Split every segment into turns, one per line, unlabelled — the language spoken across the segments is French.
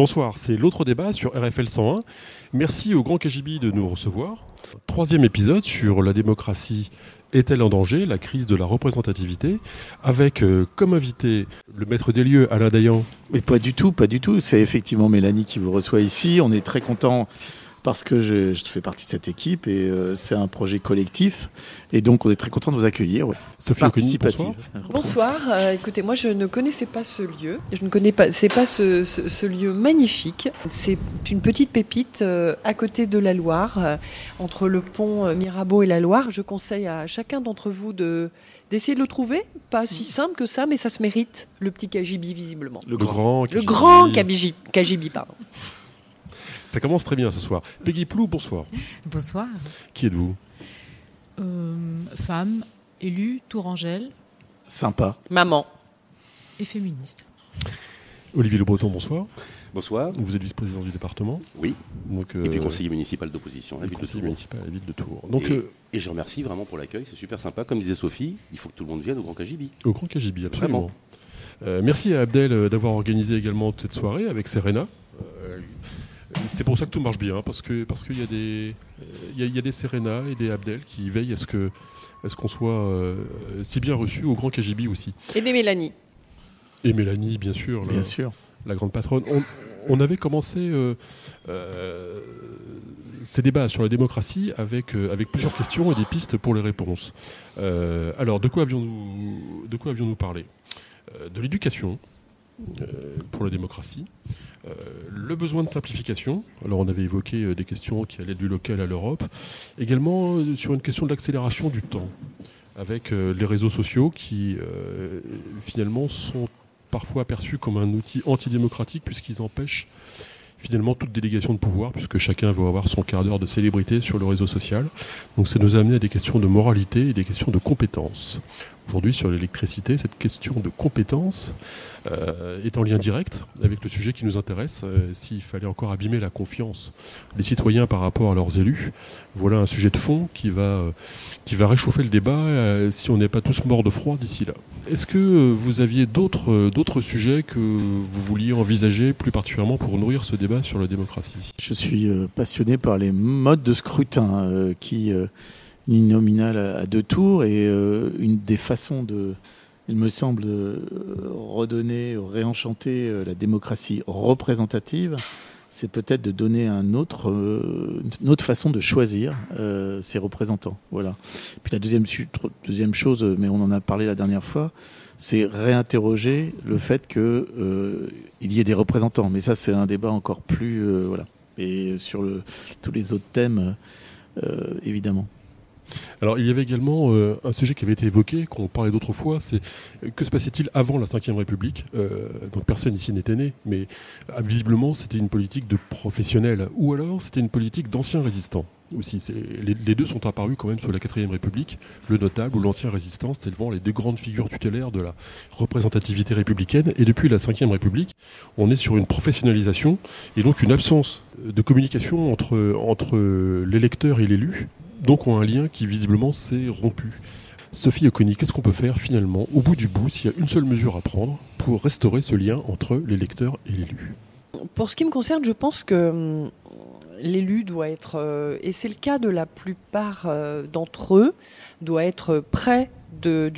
Bonsoir, c'est l'autre débat sur RFL 101. Merci au Grand KGB de nous recevoir. Troisième épisode sur la démocratie est-elle en danger, la crise de la représentativité, avec euh, comme invité le maître des lieux, Alain Dayan.
Mais pas du tout, pas du tout. C'est effectivement Mélanie qui vous reçoit ici. On est très content parce que je, je, fais partie de cette équipe et euh, c'est un projet collectif. Et donc, on est très content de vous accueillir. Ouais.
Sophie Participative.
bonsoir. bonsoir. Euh, écoutez, moi, je ne connaissais pas ce lieu. Je ne connais pas, c'est pas ce, ce, ce, lieu magnifique. C'est une petite pépite euh, à côté de la Loire, euh, entre le pont Mirabeau et la Loire. Je conseille à chacun d'entre vous de d'essayer de le trouver. Pas si simple que ça, mais ça se mérite, le petit Kajibi, visiblement.
Le grand
Le grand Kajibi, Kajibi pardon.
Ça commence très bien ce soir. Peggy Plou, bonsoir.
Bonsoir.
Qui êtes-vous?
Euh, Femme, élue, tourangelle.
Sympa.
Maman.
Et féministe.
Olivier Le Breton, bonsoir.
Bonsoir.
Vous êtes vice-président du département.
Oui. Donc, euh, et puis conseiller municipal d'opposition à la ville de Tours.
municipal à la ville de Tours.
Donc, et, euh, et, je remercie vraiment pour l'accueil, c'est super sympa. Comme disait Sophie, il faut que tout le monde vienne au Grand Kajibi.
Au Grand Kajibi, absolument. Euh, merci à Abdel d'avoir organisé également cette soirée avec Serena. C'est pour ça que tout marche bien, parce que parce qu'il y a des il y, a, il y a des Serena et des Abdel qui veillent à ce que à ce qu'on soit euh, si bien reçu au Grand KGB aussi.
Et des Mélanie.
Et Mélanie, bien sûr.
Bien
la,
sûr.
La grande patronne. On, on avait commencé euh, euh, ces débats sur la démocratie avec, euh, avec plusieurs questions et des pistes pour les réponses. Euh, alors, de quoi avions-nous de quoi avions-nous parlé? De l'éducation pour la démocratie. Euh, le besoin de simplification. Alors on avait évoqué euh, des questions qui allaient du local à l'Europe. Également euh, sur une question de l'accélération du temps, avec les réseaux sociaux qui finalement sont parfois aperçus comme un outil antidémocratique puisqu'ils empêchent finalement toute délégation de pouvoir, puisque chacun veut avoir son quart d'heure de célébrité sur le réseau social. Donc ça nous a amené à des questions de moralité et des questions de compétences. Aujourd'hui, sur l'électricité, cette question de compétence euh, est en lien direct avec le sujet qui nous intéresse. Euh, S'il fallait encore abîmer la confiance des citoyens par rapport à leurs élus, voilà un sujet de fond qui va, euh, qui va réchauffer le débat si on n'est pas tous morts de froid d'ici là. Est-ce que vous aviez d'autres d'autres sujets que vous vouliez envisager plus particulièrement pour nourrir ce débat sur la démocratie?
Je suis passionné par les modes de scrutin qui uninominal à deux tours et euh, une des façons de, il me semble, redonner, réenchanter euh, la démocratie représentative, c'est peut-être de donner un autre, euh, une autre façon de choisir euh, ses représentants. Voilà. Puis la deuxième, deuxième chose, mais on en a parlé la dernière fois, c'est réinterroger le fait qu'il euh, y ait des représentants. Mais ça, c'est un débat encore plus, euh, voilà. Et sur le, tous les autres thèmes, évidemment.
Alors, il y avait également euh, un sujet qui avait été évoqué, qu'on parlait d'autres fois, c'est que se passait-il avant la Ve République? Euh, Donc, personne ici n'était né, mais euh, visiblement, c'était une politique de professionnels, ou alors c'était une politique d'anciens résistants aussi. Les, deux sont apparus quand même sous la quatrième République, le notable ou l'ancien résistant, c'était les deux grandes figures tutélaires de la représentativité républicaine. Et depuis la Ve République, on est sur une professionnalisation et donc une absence de communication entre, entre l'électeur et l'élu, donc ont un lien qui visiblement s'est rompu. Sophie Oconi, qu'est-ce qu'on peut faire finalement, au bout du bout, s'il y a une seule mesure à prendre pour restaurer ce lien entre les lecteurs et l'élu
Pour ce qui me concerne, je pense que hum, l'élu doit être, euh, et c'est le cas de la plupart euh, d'entre eux, doit être près de,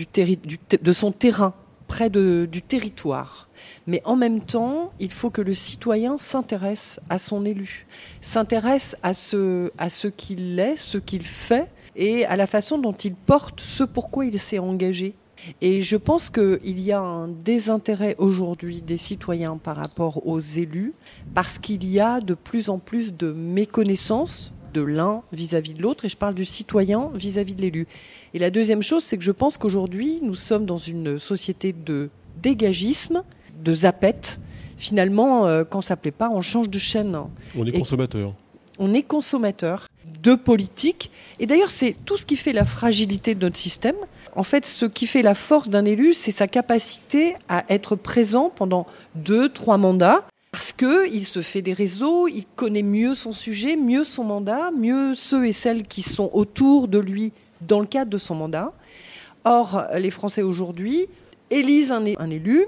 son terrain, près du territoire. Mais en même temps, il faut que le citoyen s'intéresse à son élu, s'intéresse à ce, à ce qu'il est, ce qu'il fait, et à la façon dont il porte ce pourquoi il s'est engagé. Et je pense qu'il y a un désintérêt aujourd'hui des citoyens par rapport aux élus, parce qu'il y a de plus en plus de méconnaissance de l'un vis-à-vis de l'autre, et je parle du citoyen vis-à-vis -vis de l'élu. Et la deuxième chose, c'est que je pense qu'aujourd'hui, nous sommes dans une société de dégagisme, de zapette. Finalement, euh, quand ça plaît pas, on change de chaîne.
On est
Et
consommateur.
On est consommateur de politique. Et d'ailleurs, c'est tout ce qui fait la fragilité de notre système. En fait, ce qui fait la force d'un élu, c'est sa capacité à être présent pendant deux, trois mandats. Parce qu'il se fait des réseaux, il connaît mieux son sujet, mieux son mandat, mieux ceux et celles qui sont autour de lui dans le cadre de son mandat. Or, les Français aujourd'hui élisent un, un élu,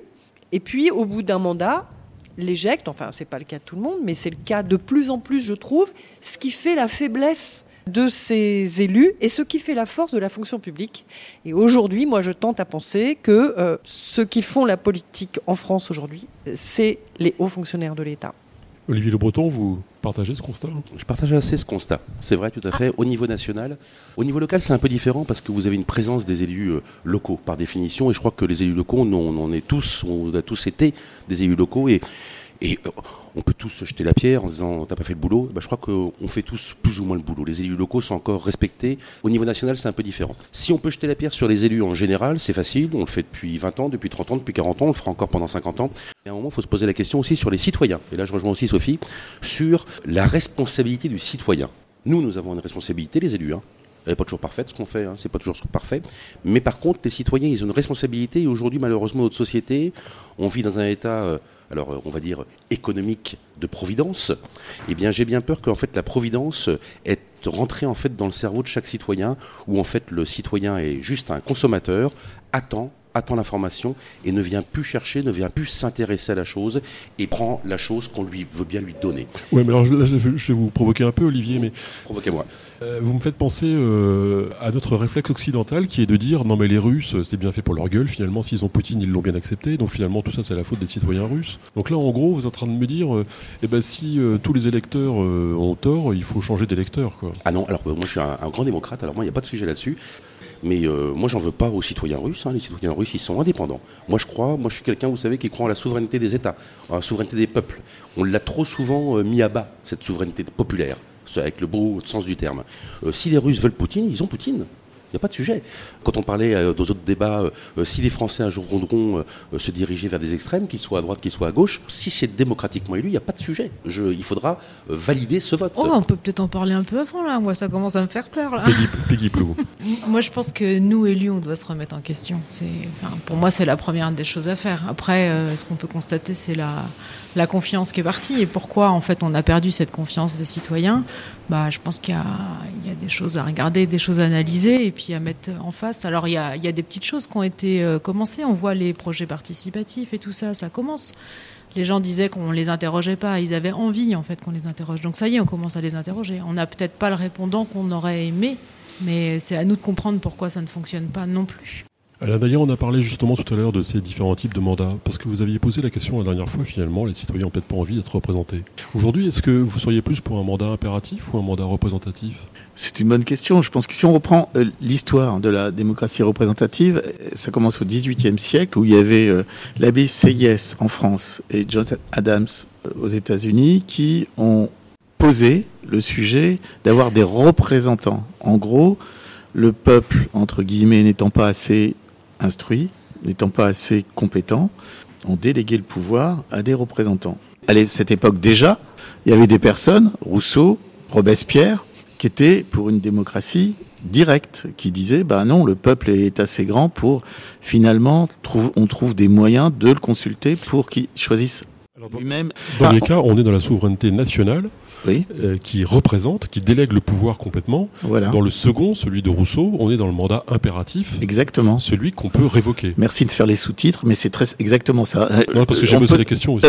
et puis, au bout d'un mandat, l'éjectent. Enfin, c'est pas le cas de tout le monde, mais c'est le cas de plus en plus, je trouve. Ce qui fait la faiblesse de ces élus et ce qui fait la force de la fonction publique. Et aujourd'hui, moi, je tente à penser que euh, ceux qui font la politique en France aujourd'hui, c'est les hauts fonctionnaires de l'État.
Olivier Le Breton, vous constat
Je partage assez ce constat. C'est vrai, tout à fait. Au niveau national, au niveau local, c'est un peu différent parce que vous avez une présence des élus euh, locaux par définition, et je crois que les élus locaux, on, on est tous, on a tous été des élus locaux, et euh, on peut tous jeter la pierre en disant t'as pas fait le boulot. Bah, je crois qu'on fait tous plus ou moins le boulot. Les élus locaux sont encore respectés. Au niveau national, c'est un peu différent. Si on peut jeter la pierre sur les élus en général, c'est facile. On le fait depuis 20 ans, depuis 30 ans, depuis 40 ans. On le fera encore pendant 50 ans. Et à un moment, il faut se poser la question aussi sur les citoyens. Et là, je rejoins aussi Sophie sur la responsabilité du citoyen. Nous, nous avons une responsabilité, les élus. Hein. Elle n'est pas toujours parfaite, ce qu'on fait, hein, c'est pas toujours parfait. Mais par contre, les citoyens, ils ont une responsabilité. Et aujourd'hui, malheureusement, notre société, on vit dans un état euh, alors euh, on va dire économique de providence, eh bien j'ai bien peur qu'en fait la providence est rentrée en fait dans le cerveau de chaque citoyen, où en fait le citoyen est juste un consommateur, attend attend l'information et ne vient plus chercher, ne vient plus s'intéresser à la chose et prend la chose qu'on lui veut bien lui donner.
Oui, mais alors je, vais vous provoquer un peu, Olivier, mais
provoquez-moi.
Euh, vous me faites penser euh, à notre réflexe occidental qui est de dire non mais les Russes c'est bien fait pour leur gueule finalement s'ils ont Poutine ils l'ont bien accepté donc finalement tout ça c'est la faute des citoyens russes. Donc là en gros vous êtes en train de me dire euh, eh ben si tous les électeurs ont tort il faut changer d'électeur quoi.
Ah non alors moi je suis un, grand démocrate alors moi il n'y a pas de sujet là-dessus. Mais moi, j'en veux pas aux citoyens russes. Hein. Les citoyens russes, ils sont indépendants. Moi, je crois, moi, je suis quelqu'un, vous savez, qui croit en la souveraineté des États, en la souveraineté des peuples. On l'a trop souvent mis à bas, cette souveraineté populaire, avec le beau sens du terme. Euh, si les Russes veulent Poutine, ils ont Poutine. Il n'y a pas de sujet. Quand on parlait euh, dans autres débats, euh, si les Français un jour voudront se diriger vers des extrêmes, qu'ils soient à droite, qu'ils soient à gauche, si c'est démocratiquement élu, il n'y a pas de sujet. il faudra valider ce vote.
Oh, on peut peut-être en parler un peu avant là. Moi, ça commence à me faire peur là.
Peggy,
Moi, je pense que nous élus, on doit se remettre en question. Enfin, pour moi, c'est la première des choses à faire. Après, ce qu'on peut constater, c'est la la confiance qui est partie et pourquoi en fait on a perdu cette confiance des citoyens. Bah, je pense qu'il y, y a, des choses à regarder, des choses à analyser et puis à mettre en face. Alors il y a, il y a des petites choses qui ont été euh, commencées. On voit les projets participatifs et tout ça, ça commence. Les gens disaient qu'on les interrogeait pas, ils avaient envie en fait qu'on les interroge. Donc ça y est, on commence à les interroger. On n'a peut-être pas le répondant qu'on aurait aimé, mais c'est à nous de comprendre pourquoi ça ne fonctionne pas non plus.
D'ailleurs, on a parlé justement tout à l'heure de ces différents types de mandats, parce que vous aviez posé la question la dernière fois, finalement, les citoyens n'ont peut-être pas envie d'être représentés. Aujourd'hui, est-ce que vous seriez plus pour un mandat impératif ou un mandat représentatif?
C'est une bonne question. Je pense que si on reprend euh, l'histoire de la démocratie représentative, euh, ça commence au XVIIIe siècle, où il y avait euh, l'abbé Seyès en France et John Adams aux États-Unis qui ont posé le sujet d'avoir des représentants. En gros, le peuple, entre guillemets, n'étant pas assez instruits, n'étant pas assez compétents, ont délégué le pouvoir à des représentants. Cette époque déjà, il y avait des personnes, Rousseau, Robespierre, qui étaient pour une démocratie directe, qui disaient, bah non, le peuple est assez grand pour finalement, on trouve des moyens de le consulter pour qu'il choisisse lui-même.
Dans les cas, on est dans la souveraineté nationale euh, qui représente, qui délègue le pouvoir complètement.
Voilà.
Dans le second, celui de Rousseau, on est dans le mandat impératif.
Exactement.
Celui qu'on peut révoquer.
Merci de faire les sous-titres, mais c'est très exactement ça.
Non, parce que j'ai posé la question aussi.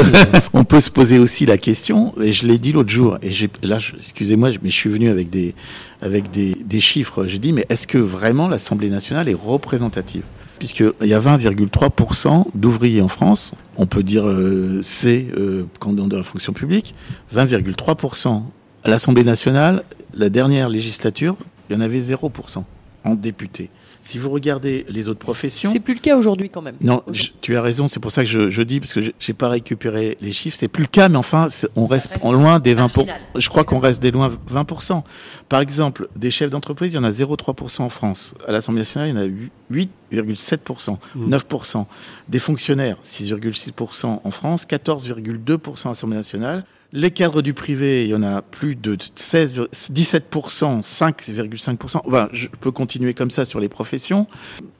on peut se poser aussi la question, et je l'ai dit l'autre jour, et j'ai, là, excusez-moi, mais je suis venu avec des, avec des, des chiffres. J'ai dit, mais est-ce que vraiment l'Assemblée nationale est représentative? Puisqu'il y a 20,3% d'ouvriers en France. On peut dire euh, c'est euh, dans de la fonction publique. 20,3% à l'Assemblée nationale, la dernière législature, il y en avait 0% en députés. Si vous regardez les autres professions,
c'est plus le cas aujourd'hui quand même.
Non, tu as raison. C'est pour ça que je, je dis parce que j'ai pas récupéré les chiffres. C'est plus le cas, mais enfin, on reste, en loin des 20% Je crois qu'on reste des loin 20% Par exemple, des chefs d'entreprise, il y en a 0,3% en France. À l'Assemblée nationale, il y en a 8,7% 9% Des fonctionnaires, 6,6% en France, 14,2% à l'Assemblée nationale. Les cadres du privé, il y en a plus de 16, 17%, 5,5%. Enfin, je peux continuer comme ça sur les professions.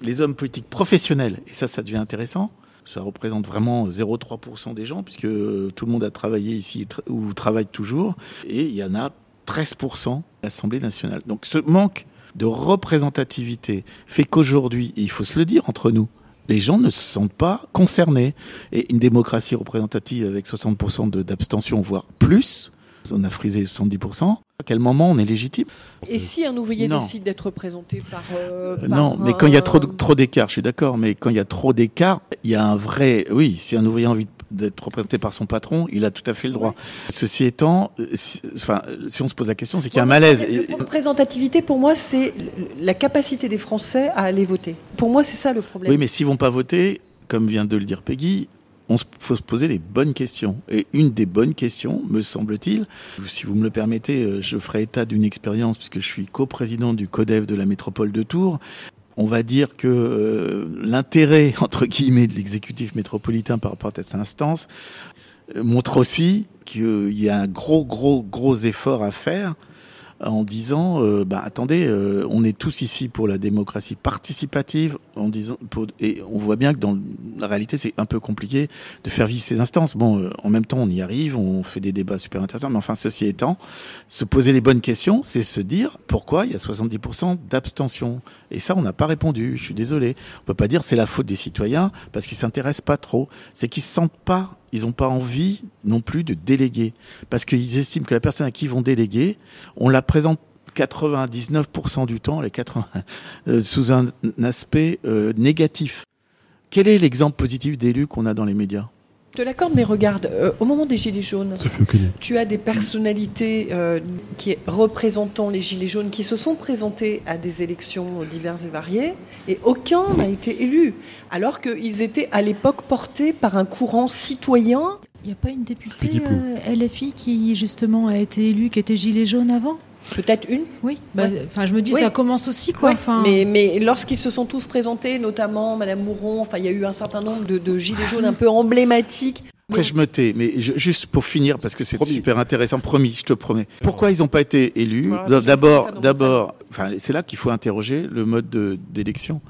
Les hommes politiques professionnels, et ça, ça devient intéressant. Ça représente vraiment 0,3% des gens, puisque tout le monde a travaillé ici ou travaille toujours. Et il y en a 13% à l'Assemblée nationale. Donc ce manque de représentativité fait qu'aujourd'hui, il faut se le dire entre nous, les gens ne se sentent pas concernés. Et une démocratie représentative avec 60% de- d'abstention, voire plus, on a frisé 70%, à quel moment on est légitime
Et si un ouvrier
Non.
décide d'être représenté par. euh,
Euh,
par
Non, mais quand il y a trop, de- trop d'écart, je suis d'accord, mais quand il y a trop d'écart, il y a un vrai... Oui, si un ouvrier a envie d'être représenté par son patron, il a tout à fait le droit. Ceci étant, euh, si, enfin, si on se pose la question, c'est qu'il y a un malaise.
La représentativité, pour moi, c'est la capacité des Français à aller voter. Pour moi, c'est ça le problème.
Oui, mais s'ils vont pas voter, comme vient de le dire Peggy, on faut se poser les bonnes questions. Et une des bonnes questions, me semble-t-il, si vous me le permettez, euh, je ferai état d'une expérience puisque je suis coprésident du CODEV de la métropole de Tours. On va dire que euh, l'intérêt, entre guillemets, de l'exécutif métropolitain par rapport à cette instance euh, montre aussi qu'il y a un gros, gros, gros effort à faire en disant euh, bah attendez euh, on est tous ici pour la démocratie participative en disant pour, et on voit bien que dans la réalité c'est un peu compliqué de faire vivre ces instances. Bon euh, en même temps on y arrive on fait des débats super intéressants mais enfin ceci étant se poser les bonnes questions c'est se dire pourquoi il y a 70% d'abstention. Et ça on n'a pas répondu je suis désolé. On peut pas dire c'est la faute des citoyens parce qu'ils s'intéressent pas trop. C'est qu'ils se sentent pas ils n'ont pas envie non plus de déléguer parce qu'ils estiment que la personne à qui ils vont déléguer on la présente 99% du temps, les 80, euh, sous un aspect euh, négatif. Quel est l'exemple positif d'élu qu'on a dans les médias?
Te l'accorde, mais regarde, euh, au moment des Gilets jaunes, tu as des personnalités euh, qui représentant les Gilets jaunes qui se sont présentées à des élections diverses et variées, et aucun n'a été élu, alors qu'ils étaient à l'époque portés par un courant citoyen.
Il n'y a pas une députée
Pou.
euh, LFI qui justement a été élue, qui était gilet jaune avant?
Peut-être une,
Oui. Bah,
Ouais.
Enfin, je me dis,
Oui.
ça commence aussi, quoi. Enfin,
mais, mais lorsqu'ils se sont tous présentés, notamment Madame Mouron, enfin il y a eu un certain nombre de, de gilets jaunes un peu emblématiques.
Après, je me tais, mais je- juste pour finir, parce que c'est super intéressant, promis, je te promets. Pourquoi ils n'ont pas été élus D'abord, d'abord, enfin, c'est là qu'il faut interroger le mode de- d'élection.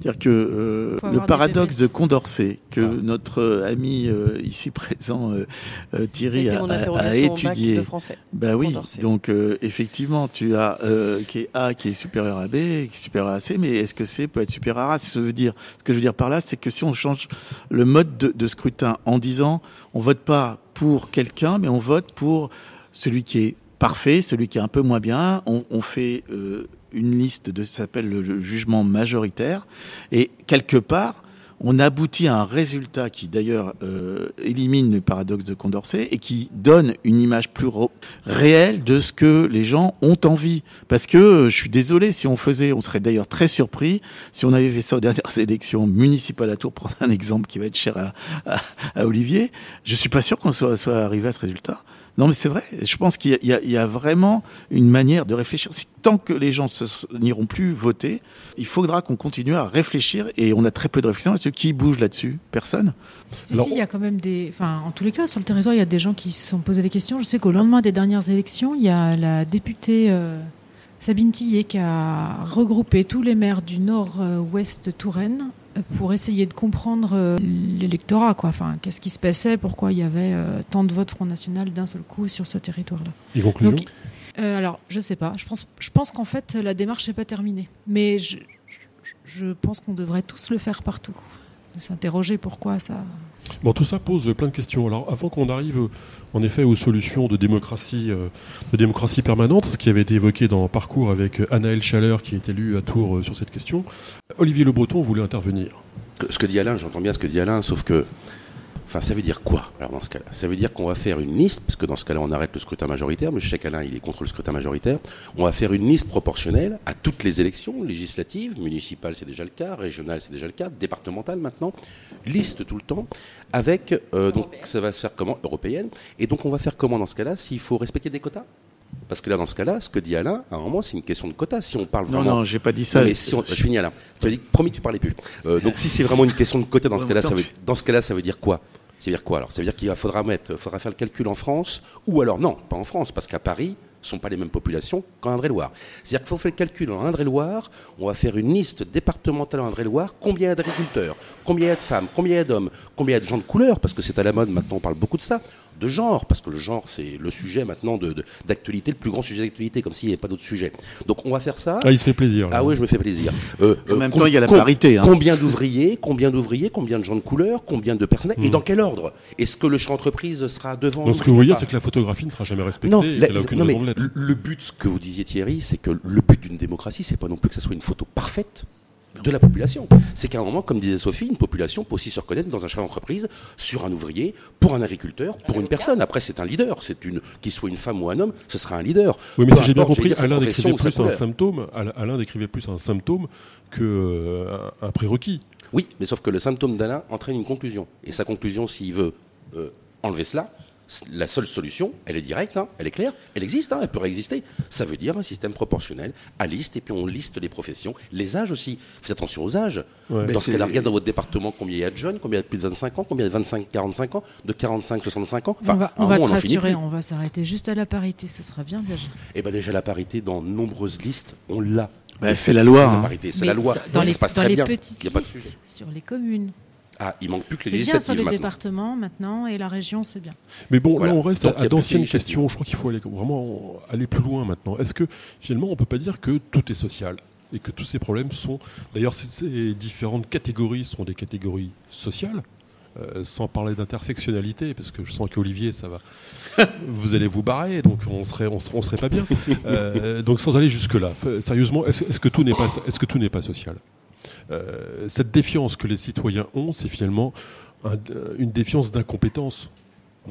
C'est-à-dire que euh, le paradoxe de. Condorcet, que
Ah.
notre euh, ami euh, ici présent euh, euh, Thierry a, a- a étudié.
de français.
Bah oui,
Condorcet.
donc euh, effectivement, tu as euh, qui est A qui est supérieur à B, qui est supérieur à C, mais est-ce que C peut être supérieur à A? Ce que je veux dire, ce que je veux dire par là, c'est que si on change le mode de, de scrutin en disant on vote pas pour quelqu'un, mais on vote pour celui qui est parfait, celui qui est un peu moins bien, on, fait euh, une liste de ça s'appelle le, le jugement majoritaire, et quelque part on aboutit à un résultat qui d'ailleurs euh, élimine le paradoxe de Condorcet et qui donne une image plus réelle de ce que les gens ont envie. Parce que euh, je suis désolé, si on faisait, on serait d'ailleurs très surpris si on avait fait ça aux dernières élections municipales à Tours, pour prendre un exemple qui va être cher à, à, à Olivier. Je suis pas sûr qu'on soit, soit arrivé à ce résultat. Non, mais c'est vrai. Je pense qu'il y, a- y y vraiment une manière de réfléchir. Tant que les gens n'iront plus voter, il faudra qu'on continue à réfléchir. Et on a très peu de réflexion là-dessus. Qui bouge là-dessus? Personne.
Si,
Alors-
si, il y a quand même des. Enfin, en tous les cas, sur le territoire, il y a des gens qui se sont posés des questions. Je sais qu'au lendemain des dernières élections, il y a la députée euh, Sabine Tillet qui a regroupé tous les maires du nord-ouest Touraine pour essayer de comprendre euh, l'électorat. Quoi. Enfin, qu'est-ce qui se passait? Pourquoi il y avait euh, tant de votes Front National d'un seul coup sur ce territoire-là?
Et conclusion
Donc, euh, alors, je sais pas. Je pense, je pense qu'en fait, la démarche n'est pas terminée. Mais je, je- je pense qu'on devrait tous le faire partout. De s'interroger pourquoi ça.
Bon, tout ça pose plein de questions. Alors, avant qu'on arrive, en effet, aux solutions de démocratie, euh, de démocratie permanente, ce qui avait été évoqué dans Parcours avec Anaël Chaleur, qui est élu à Tours euh, sur cette question, Olivier Le Breton voulait intervenir.
Ce que dit Alain, j'entends bien ce que dit Alain, sauf que. Enfin, ça veut dire quoi Alors, dans ce cas-là? Ça veut dire qu'on va faire une liste, parce que dans ce cas-là, on arrête le scrutin majoritaire, mais je sais qu'Alain, il est contre le scrutin majoritaire. On va faire une liste proportionnelle à toutes les élections législatives, municipales, c'est déjà le cas, régionales, c'est déjà le cas, départementales maintenant. Liste tout le temps, avec. euh, donc, ça va se faire comment? Européenne. Et donc, on va faire comment dans ce cas-là S'il faut respecter des quotas? Parce que là, dans ce cas-là, ce que dit Alain, à un moment, c'est une question de quotas. Si on parle
Non,
vraiment
non, j'ai pas dit ça.
non, mais si on, je finis là. Tu as dit, promis, tu parlais plus. Euh, donc si c'est vraiment une question de côté dans ce cas-là, ça veut, dans ce cas-là, ça veut dire quoi? Ça veut dire quoi alors? Ça veut dire qu'il va- faudra mettre, faudra faire le calcul en France, ou alors non, pas en France, parce qu'à Paris, ce sont pas les mêmes populations qu'en Indre-et-Loire. C'est-à-dire qu'il faut faire le calcul en Indre-et-Loire, on va faire une liste départementale en Indre-et-Loire, combien il y a d'agriculteurs, combien il y a de femmes, combien il y a d'hommes, combien il y a de gens de couleur, parce que c'est à la mode, maintenant on parle beaucoup de ça. De genre, parce que le genre, c'est le sujet maintenant d'actualité, de, le plus grand sujet d'actualité, comme s'il n'y avait pas d'autre sujet. Donc on va faire ça.
Ah, il se fait plaisir.
Ah oui, je me fais plaisir.
Euh, en même temps, il y a la parité.
Hein. Combien d'ouvriers, combien d'ouvriers, combien de gens de couleur, combien de personnels, et hmm. dans quel ordre? Est-ce que le champ entreprise sera devant
Donc ce que vous voyez, c'est que la photographie ne sera jamais respectée. Non, et a aucune raison de l'être.
Le but, ce que vous disiez Thierry, c'est que le but d'une démocratie, c'est pas non plus que ça soit une photo parfaite de la population. C'est qu'à un moment, comme disait Sophie, une population peut aussi se reconnaître dans un chef d'entreprise, sur un ouvrier, pour un agriculteur, pour une personne. Après, c'est un leader. C'est une, qu'il soit une femme ou un homme, ce sera un leader.
Oui, mais si j'ai bien compris, Alain décrivait plus un symptôme. Alain décrivait plus un symptôme que euh, un prérequis.
Oui, mais sauf que le symptôme d'Alain entraîne une conclusion. Et sa conclusion, s'il veut euh, enlever cela, la seule solution, elle est directe, hein, elle est claire, elle existe, hein, elle peut exister. Ça veut dire un système proportionnel à liste, et puis on liste les professions, les âges aussi. Faites attention aux âges. Ouais. Cas regarde dans votre département combien il y a de jeunes, combien il y a de plus de 25 ans, combien il y a de 25-45 ans, de 45-65 ans.
Enfin, on va, on va te rassurer, on va s'arrêter juste à la parité, ce sera bien déjà.
Eh bien déjà la parité, dans nombreuses listes, on l'a.
Bah, c'est la loi. Hein.
C'est la loi.
Dans, les, dans les petites listes, sur les communes.
Ah, il manque plus que les
C'est bien sur les départements maintenant et la région, c'est bien.
Mais bon, là, on reste à, d'anciennes questions. Je crois qu'il faut aller, vraiment aller plus loin maintenant. Est-ce que finalement, on ne peut pas dire que tout est social et que tous ces problèmes sont. D'ailleurs, ces différentes catégories sont des catégories sociales, euh, sans parler d'intersectionnalité, parce que je sens qu'Olivier, ça va. vous allez vous barrer, donc on serait, on serait, pas bien. Euh, donc sans aller jusque là, sérieusement, est-ce, est-ce que tout n'est pas, est-ce que tout n'est pas social? Euh, cette défiance que les citoyens ont, c'est finalement une défiance d'incompétence.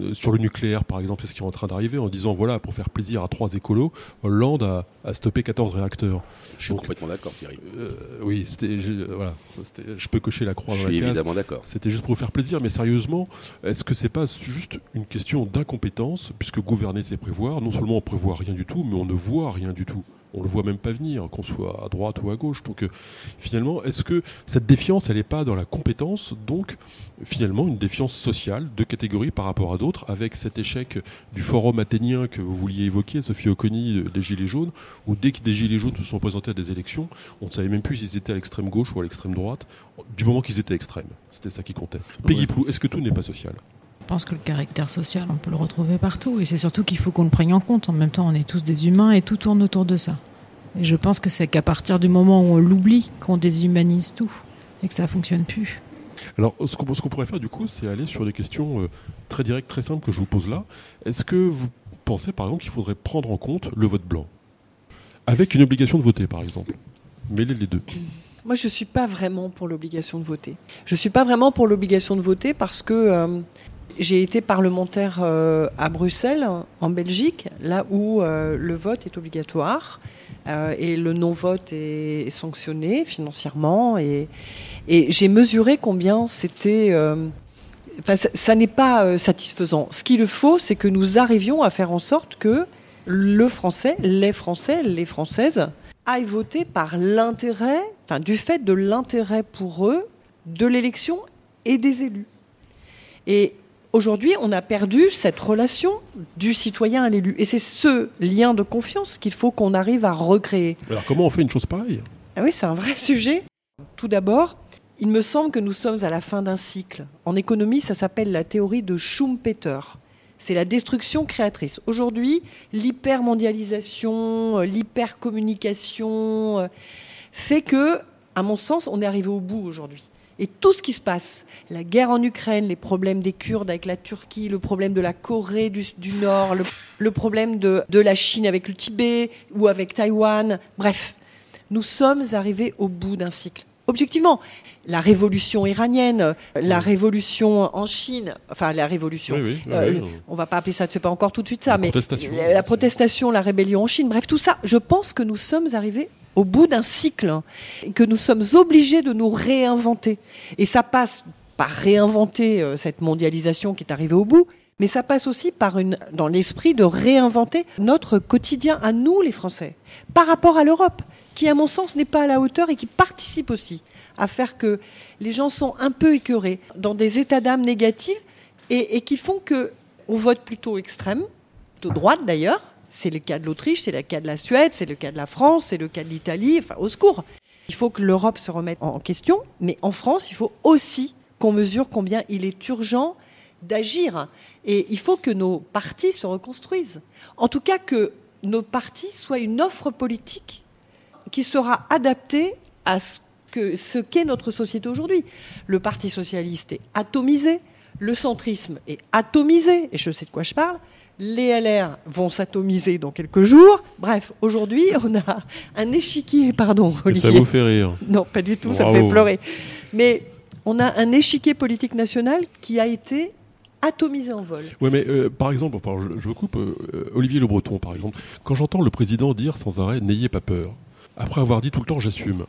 Euh, sur le nucléaire, par exemple, c'est ce qui est en train d'arriver en disant voilà, pour faire plaisir à trois écolos, Hollande a, stoppé 14 réacteurs.
Je suis complètement d'accord, Thierry.
Euh, oui, c'était, voilà, je peux cocher la croix
dans
la
case. évidemment d'accord.
C'était juste pour vous faire plaisir, mais sérieusement, est-ce que c'est pas juste une question d'incompétence, puisque gouverner c'est prévoir Non seulement on prévoit rien du tout, mais on ne voit rien du tout on le voit même pas venir, qu'on soit à droite ou à gauche. Donc euh, finalement, est-ce que cette défiance, elle n'est pas dans la compétence, donc finalement une défiance sociale de catégorie par rapport à d'autres, avec cet échec du forum athénien que vous vouliez évoquer, Sophie Oconi, euh, des Gilets jaunes, où dès que des Gilets jaunes se sont présentés à des élections, on ne savait même plus s'ils étaient à l'extrême gauche ou à l'extrême droite, du moment qu'ils étaient extrêmes. C'était ça qui comptait. Peggy Plou, est-ce que tout n'est pas social?
Je pense que le caractère social, on peut le retrouver partout. Et c'est surtout qu'il faut qu'on le prenne en compte. En même temps, on est tous des humains et tout tourne autour de ça. Et je pense que c'est qu'à partir du moment où on l'oublie, qu'on déshumanise tout et que ça fonctionne plus.
Alors, ce qu'on pourrait faire du coup, c'est aller sur des questions euh, très directes, très simples que je vous pose là. Est-ce que vous pensez par exemple qu'il faudrait prendre en compte le vote blanc? Avec une obligation de voter par exemple Mêler les deux.
Moi, je ne suis pas vraiment pour l'obligation de voter. Je ne suis pas vraiment pour l'obligation de voter parce que euh, j'ai été parlementaire euh, à Bruxelles, en Belgique, là où euh, le vote est obligatoire euh, et le non-vote est, sanctionné financièrement. Et, j'ai mesuré combien c'était. Enfin, ça, n'est pas satisfaisant. Ce qu'il faut, c'est que nous arrivions à faire en sorte que le Français, les Français, les Françaises aillent voter par l'intérêt, enfin, du fait de l'intérêt pour eux de l'élection et des élus. Et Aujourd'hui, on a perdu cette relation du citoyen à l'élu. Et c'est ce lien de confiance qu'il faut qu'on arrive à recréer.
Alors comment on fait une chose pareille?
Ah Oui, c'est un vrai sujet. Tout d'abord, il me semble que nous sommes à la fin d'un cycle. En économie, ça s'appelle la théorie de Schumpeter. C'est la destruction créatrice. Aujourd'hui, l'hypermondialisation, euh, l'hypercommunication euh, fait que, à mon sens, on est arrivé au bout aujourd'hui. Et tout ce qui se passe, la guerre en Ukraine, les problèmes des Kurdes avec la Turquie, le problème de la Corée du, Nord, le, problème de, la Chine avec le Tibet ou avec Taïwan, bref, nous sommes arrivés au bout d'un cycle. Objectivement, la révolution iranienne, la révolution en Chine, enfin la révolution, oui, euh, on va pas appeler ça, c'est pas encore tout de suite ça, mais la protestation, la rébellion en Chine, bref, tout ça, je pense que nous sommes arrivés au bout d'un cycle, que nous sommes obligés de nous réinventer. Et ça passe par réinventer euh, cette mondialisation qui est arrivée au bout, mais ça passe aussi par une, dans l'esprit de réinventer notre quotidien à nous, les Français, par rapport à l'Europe, qui, à mon sens, n'est pas à la hauteur et qui participe aussi à faire que les gens sont un peu écœurés dans des états d'âme négatifs et, et qui font que on vote plutôt extrême, de droite d'ailleurs, c'est le cas de l'Autriche, c'est le cas de la Suède, c'est le cas de la France, c'est le cas de l'Italie, enfin au secours. Il faut que l'Europe se remette en question, mais en France, il faut aussi qu'on mesure combien il est urgent d'agir. Et il faut que nos partis se reconstruisent. En tout cas, que nos partis soient une offre politique qui sera adaptée à ce que ce qu'est notre société aujourd'hui. Le Parti socialiste est atomisé, le centrisme est atomisé, et je sais de quoi je parle. Les LR vont s'atomiser dans quelques jours. Bref, aujourd'hui, on a un échiquier, pardon, Olivier.
Ça vous fait rire.
Non, pas du tout, ça me fait pleurer. Mais on a un échiquier politique national qui a été atomisé en vol.
Ouais, mais euh, par exemple, je, je vous coupe, euh, Olivier Le Breton, par exemple, quand j'entends le président dire sans arrêt n'ayez pas peur, après avoir dit tout le temps j'assume,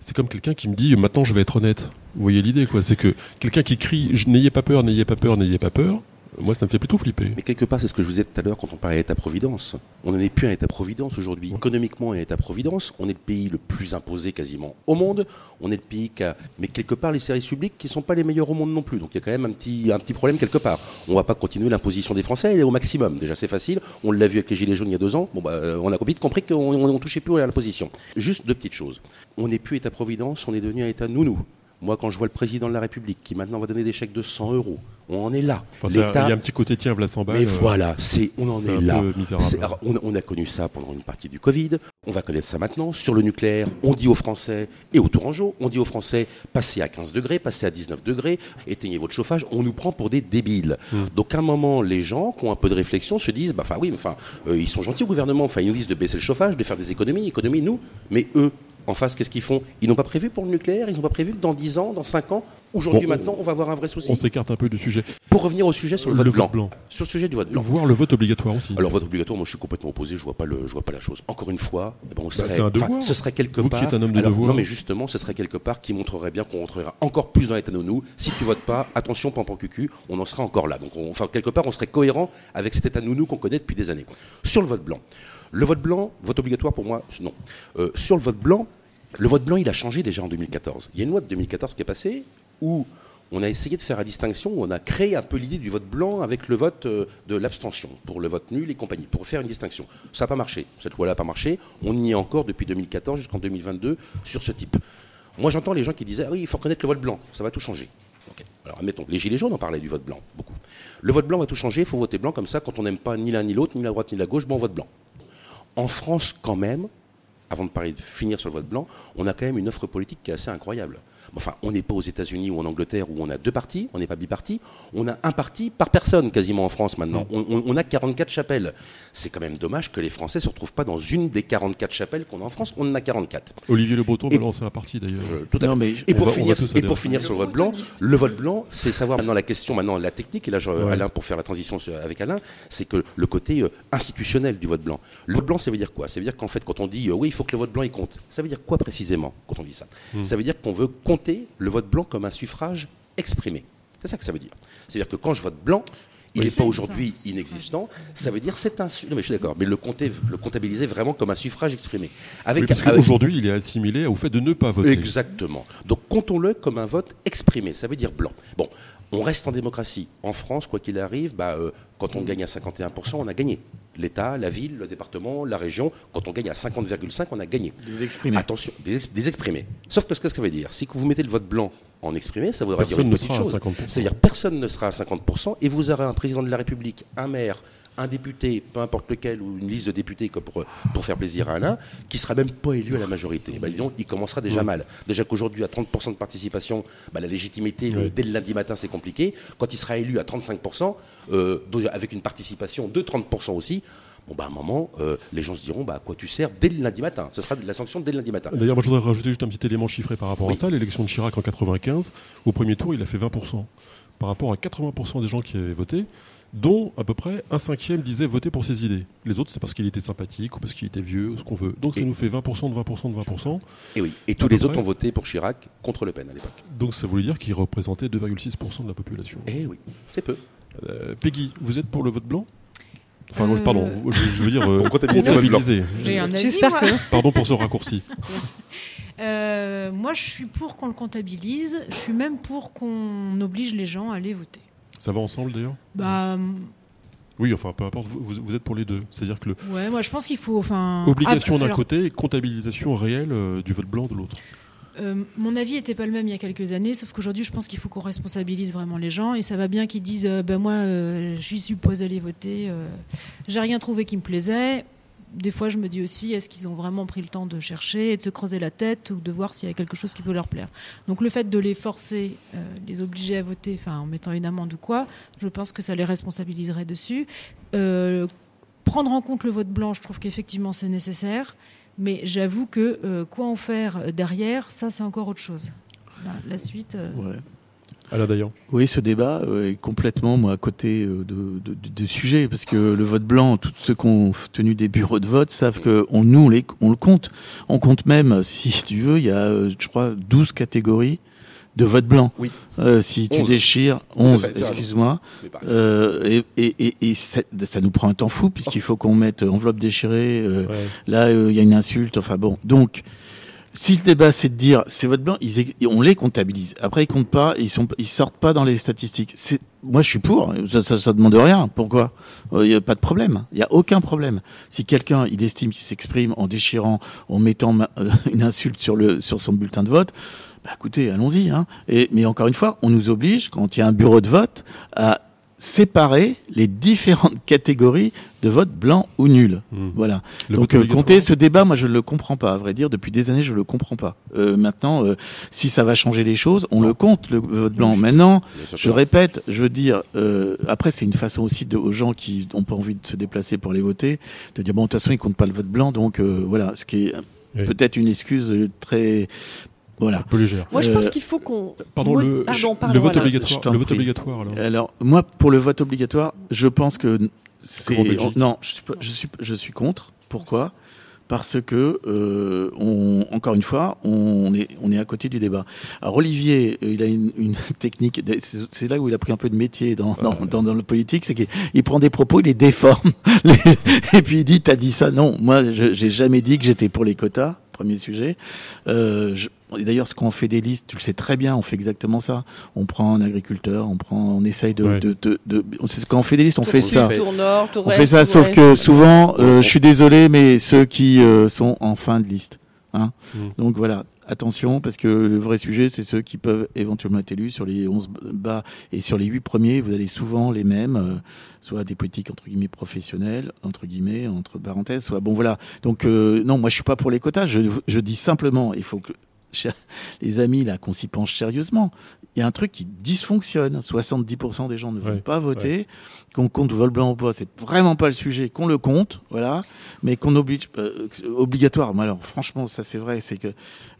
c'est comme quelqu'un qui me dit maintenant je vais être honnête. Vous voyez l'idée, quoi C'est que quelqu'un qui crie n'ayez pas peur, n'ayez pas peur, n'ayez pas peur, moi ça me fait plutôt flipper.
Mais quelque part, c'est ce que je vous disais tout à l'heure quand on parlait d'État-providence. On n'en est plus un État-providence aujourd'hui. Économiquement, un État-providence, on est le pays le plus imposé quasiment au monde. On est le pays qui a... Mais quelque part, les services publics qui ne sont pas les meilleurs au monde non plus. Donc il y a quand même un petit, un petit problème quelque part. On ne va pas continuer l'imposition des Français, elle est au maximum. Déjà, c'est facile. On l'a vu avec les Gilets jaunes il y a deux ans. Bon, bah, euh, on a vite compris qu'on ne touchait plus à l'imposition. Juste deux petites choses. On n'est plus État-providence, on est devenu un État nounou. Moi, quand je vois le président de la République qui maintenant va donner des chèques de 100 euros, on en est là.
Enfin, il y a un petit côté tiens, voilà 100 balles.
mais
euh,
voilà, c'est on en est là. alors, on, on a connu ça pendant une partie du Covid. On va connaître ça maintenant. Sur le nucléaire, on dit aux Français, et au Tourangeau, on dit aux Français, passez à 15 degrés, passez à 19 degrés, éteignez votre chauffage. On nous prend pour des débiles.
Hmm.
Donc à un moment, les gens qui ont un peu de réflexion se disent, bah enfin oui, mais enfin, euh, ils sont gentils au gouvernement. Enfin, ils nous disent de baisser le chauffage, de faire des économies, économies nous. Mais eux, en face, qu'est-ce qu'ils font? Ils n'ont pas prévu pour le nucléaire? Ils n'ont pas prévu que dans 10 ans, dans 5 ans, aujourd'hui,
Bon,
maintenant, on va avoir un vrai souci?
On s'écarte un peu du sujet.
Pour revenir au sujet sur le,
Le
vote blanc.
blanc.
Sur le sujet du vote blanc.
Voir le vote obligatoire aussi.
Alors vote obligatoire, moi je suis complètement opposé, je vois pas le, je vois pas la chose. Encore une fois, eh ben, on
Bah, un devoir.
ce serait quelque
Vous qui
part.
êtes un homme de
alors,
devoir.
Non mais justement, ce serait quelque part qui montrerait bien qu'on rentrera encore plus dans l'état de nous. Si tu votes pas, attention, pampan cucu, on en sera encore là. Donc on- enfin quelque part, on serait cohérent avec cet état de nous qu'on connaît depuis des années. Sur le vote blanc, le vote blanc, vote obligatoire pour moi, non. Euh, sur le vote blanc, le vote blanc, il a changé déjà en 2014. Il y a une loi de 2014 qui est passée où on a essayé de faire la distinction, on a créé un peu l'idée du vote blanc avec le vote euh, de l'abstention, pour le vote nul et compagnie, pour faire une distinction. Ça n'a pas marché. Cette loi-là n'a pas marché. On y est encore depuis 2014 jusqu'en 2022 sur ce type. Moi, j'entends les gens qui disaient ah oui, il faut reconnaître le vote blanc, ça va tout changer. Alors, admettons, les Gilets jaunes en parlaient du vote blanc, beaucoup. Le vote blanc va tout changer, il faut voter blanc, comme ça, quand on n'aime pas ni l'un ni l'autre, ni la droite ni la gauche, bon, on vote blanc. En France, quand même, avant de parler de finir sur le vote blanc, on a quand même une offre politique qui est assez incroyable. Enfin, on n'est pas aux États-Unis ou en Angleterre où on a deux partis, on n'est pas biparti, on a un parti par personne quasiment en France maintenant. On, on- on a 44 chapelles. C'est quand même dommage que les Français ne se retrouvent pas dans une des 44 chapelles qu'on a en France. On en a 44.
Olivier Le Breton
Et-
va lancer un parti d'ailleurs.
Je- tout à
Non,
fait.
mais
et pour,
va-
finir, et pour finir sur le vote blanc, le vote blanc, c'est savoir maintenant la question, maintenant la technique, et là, je-
Ouais.
Alain, pour faire la transition avec Alain, c'est que le côté euh, institutionnel du vote blanc. Le vote blanc, ça veut dire quoi? Ça veut dire qu'en fait, quand on dit euh, oui, il faut que le vote blanc il compte, ça veut dire quoi précisément quand on dit ça?
Hmm.
Ça veut dire qu'on veut compter le vote blanc comme un suffrage exprimé. C'est ça que ça veut dire. C'est-à-dire que quand je vote blanc, il n'est pas aujourd'hui inexistant. Ça veut dire c'est un. Non mais je suis d'accord. Mais le compter, le comptabiliser vraiment comme un suffrage exprimé. Avec,
Oui, parce
avec-
qu'aujourd'hui, il est assimilé au fait de ne pas voter.
Exactement. Donc comptons-le comme un vote exprimé, ça veut dire blanc. Bon, on reste en démocratie. En France, quoi qu'il arrive, bah, euh, quand on gagne à 51%, on a gagné. L'État, la ville, le département, la région, quand on gagne à 50,5%, on a gagné.
Des exprimés.
Attention, des, ex- des exprimés. Sauf que ce que ça veut dire, si que vous mettez le vote blanc en exprimé, ça voudra
Personne
dire
ne
une petite
sera à
chose.
50%.
C'est-à-dire personne ne sera à 50% et vous aurez un président de la République, un maire, un député, peu importe lequel, ou une liste de députés comme pour, pour faire plaisir à Alain, qui sera même pas élu à la majorité. Bah, disons, il commencera déjà mal. Déjà qu'aujourd'hui, à 30% de participation, bah, la légitimité, le- dès le lundi matin, c'est compliqué. Quand il sera élu à 35%, euh, avec une participation de 30% aussi, bon, bah, à un moment, euh, les gens se diront bah, à quoi tu sers dès le lundi matin? Ce sera de la sanction dès le lundi matin.
D'ailleurs, moi, je voudrais rajouter juste un petit élément chiffré par rapport
Oui.
à ça. L'élection de Chirac en 95, au premier tour, il a fait 20%. Par rapport à 80% des gens qui avaient voté, dont à peu près un cinquième disait voter pour ses idées. Les autres, c'est parce qu'il était sympathique ou parce qu'il était vieux, ou ce qu'on veut. Donc ça nous fait 20% de 20% de 20%.
Et oui. Et tous les autres ont voté pour Chirac contre Le Pen à l'époque.
Donc ça voulait dire qu'il représentait 2,6% de la population.
Eh oui, c'est peu.
Euh, Peggy, vous êtes pour le vote blanc? Enfin,
Euh,
pardon, je, je veux dire euh,
Pour comptabiliser
J'espère que-
Pardon pour ce raccourci.
Euh, moi, je suis pour qu'on le comptabilise. Je suis même pour qu'on oblige les gens à aller voter.
Ça va ensemble d'ailleurs
Bah,
Oui, enfin, peu importe, vous, vous- êtes pour les deux. C'est-à-dire que le,
ouais, moi, je pense qu'il faut. Enfin,
obligation d'un
alors,
côté et comptabilisation réelle euh, du vote blanc de l'autre.
Euh, mon avis n'était pas le même il y a quelques années, sauf qu'aujourd'hui, je pense qu'il faut qu'on responsabilise vraiment les gens. Et ça va bien qu'ils disent euh, ben Moi, euh, je suis supposé aller voter, j'ai rien trouvé qui me plaisait. Des fois, je me dis aussi est-ce qu'ils ont vraiment pris le temps de chercher et de se creuser la tête ou de voir s'il y a quelque chose qui peut leur plaire Donc, le fait de les forcer, les obliger à voter, en mettant une amende ou quoi, je pense que ça les responsabiliserait dessus. prendre en compte le vote blanc, je trouve qu'effectivement, c'est nécessaire. Mais j'avoue que euh, quoi en faire derrière, ça c'est encore autre chose. La, suite. Euh...
Ouais.
d'ailleurs.
Oui, ce débat euh, est complètement moi à côté euh, de, de, de, sujet parce que le vote blanc, tous ceux qui ont tenu des bureaux de vote savent que on, nous on, les, on le compte. On compte même, si tu veux, il y a je crois 12 catégories de vote blanc.
Oui.
Euh, si tu déchires 11, excuse-moi, euh, et, et, et, ça, ça, nous prend un temps fou puisqu'il faut qu'on mette enveloppe déchirée. Euh, Là, euh, il y a une insulte. Enfin bon, donc. Si le débat c'est de dire c'est vote blanc, ils, on les comptabilise. Après ils comptent pas, ils sont, ils sortent pas dans les statistiques. Moi je suis pour, ça, ça, ça demande rien. Pourquoi? Il y a pas de problème, il y a aucun problème. Si quelqu'un il estime qu'il s'exprime en déchirant, en mettant une insulte sur le sur son bulletin de vote, bah écoutez, allons-y. Hein. Mais encore une fois, on nous oblige, quand il y a un bureau de vote, à séparer les différentes catégories de vote blanc ou nul. Mmh. Voilà. Donc euh, compter ce débat, moi je ne le comprends pas. À vrai dire, depuis des années, je le comprends pas. Euh, maintenant, euh, si ça va changer les choses, on le compte le vote blanc. Maintenant, je répète, je veux dire, euh, après c'est une façon aussi de, aux gens qui n'ont pas envie de se déplacer pour les voter, de dire bon de toute façon ils comptent pas le vote blanc, donc euh, voilà, ce qui est peut-être une excuse très voilà.
Moi, je pense euh, qu'il faut qu'on.
Pardon, le, le, vote obligatoire. Le vote obligatoire. Alors.
alors. moi, pour le vote obligatoire, je pense que c'est. Non, je suis, je suis, je suis contre. Pourquoi? Parce que euh, on, encore une fois, on est on est à côté du débat. Alors Olivier, euh, il a une, une technique. C'est là où il a pris un peu de métier dans dans, dans, dans le politique, c'est qu'il prend des propos, il les déforme, et puis il dit "T'as dit ça Non, moi, j'ai jamais dit que j'étais pour les quotas." Premier sujet. Euh, je, et d'ailleurs, ce qu'on fait des listes, tu le sais très bien, on fait exactement ça. On prend un agriculteur, on prend, on essaye de, de, de, de quand on fait des listes, on fait ça. on fait ça, sauf que souvent, euh, je suis désolé, mais ceux qui euh, sont en fin de liste. Hein. Mm. Donc voilà, attention, parce que le vrai sujet, c'est ceux qui peuvent éventuellement être élus sur les 11 bas et sur les 8 premiers, vous allez souvent les mêmes, euh, soit des politiques entre guillemets professionnelles, entre guillemets, entre parenthèses, soit bon voilà. Donc euh, non, moi je suis pas pour les quotas, je, je dis simplement, il faut que les amis, là, qu'on s'y penche sérieusement. Il y a un truc qui dysfonctionne. 70% des gens ne veulent pas voter. Qu'on compte vol blanc ou pas, c'est vraiment pas le sujet. Qu'on le compte, voilà. Mais qu'on oblige, euh, obligatoire. alors, franchement, ça c'est vrai, c'est que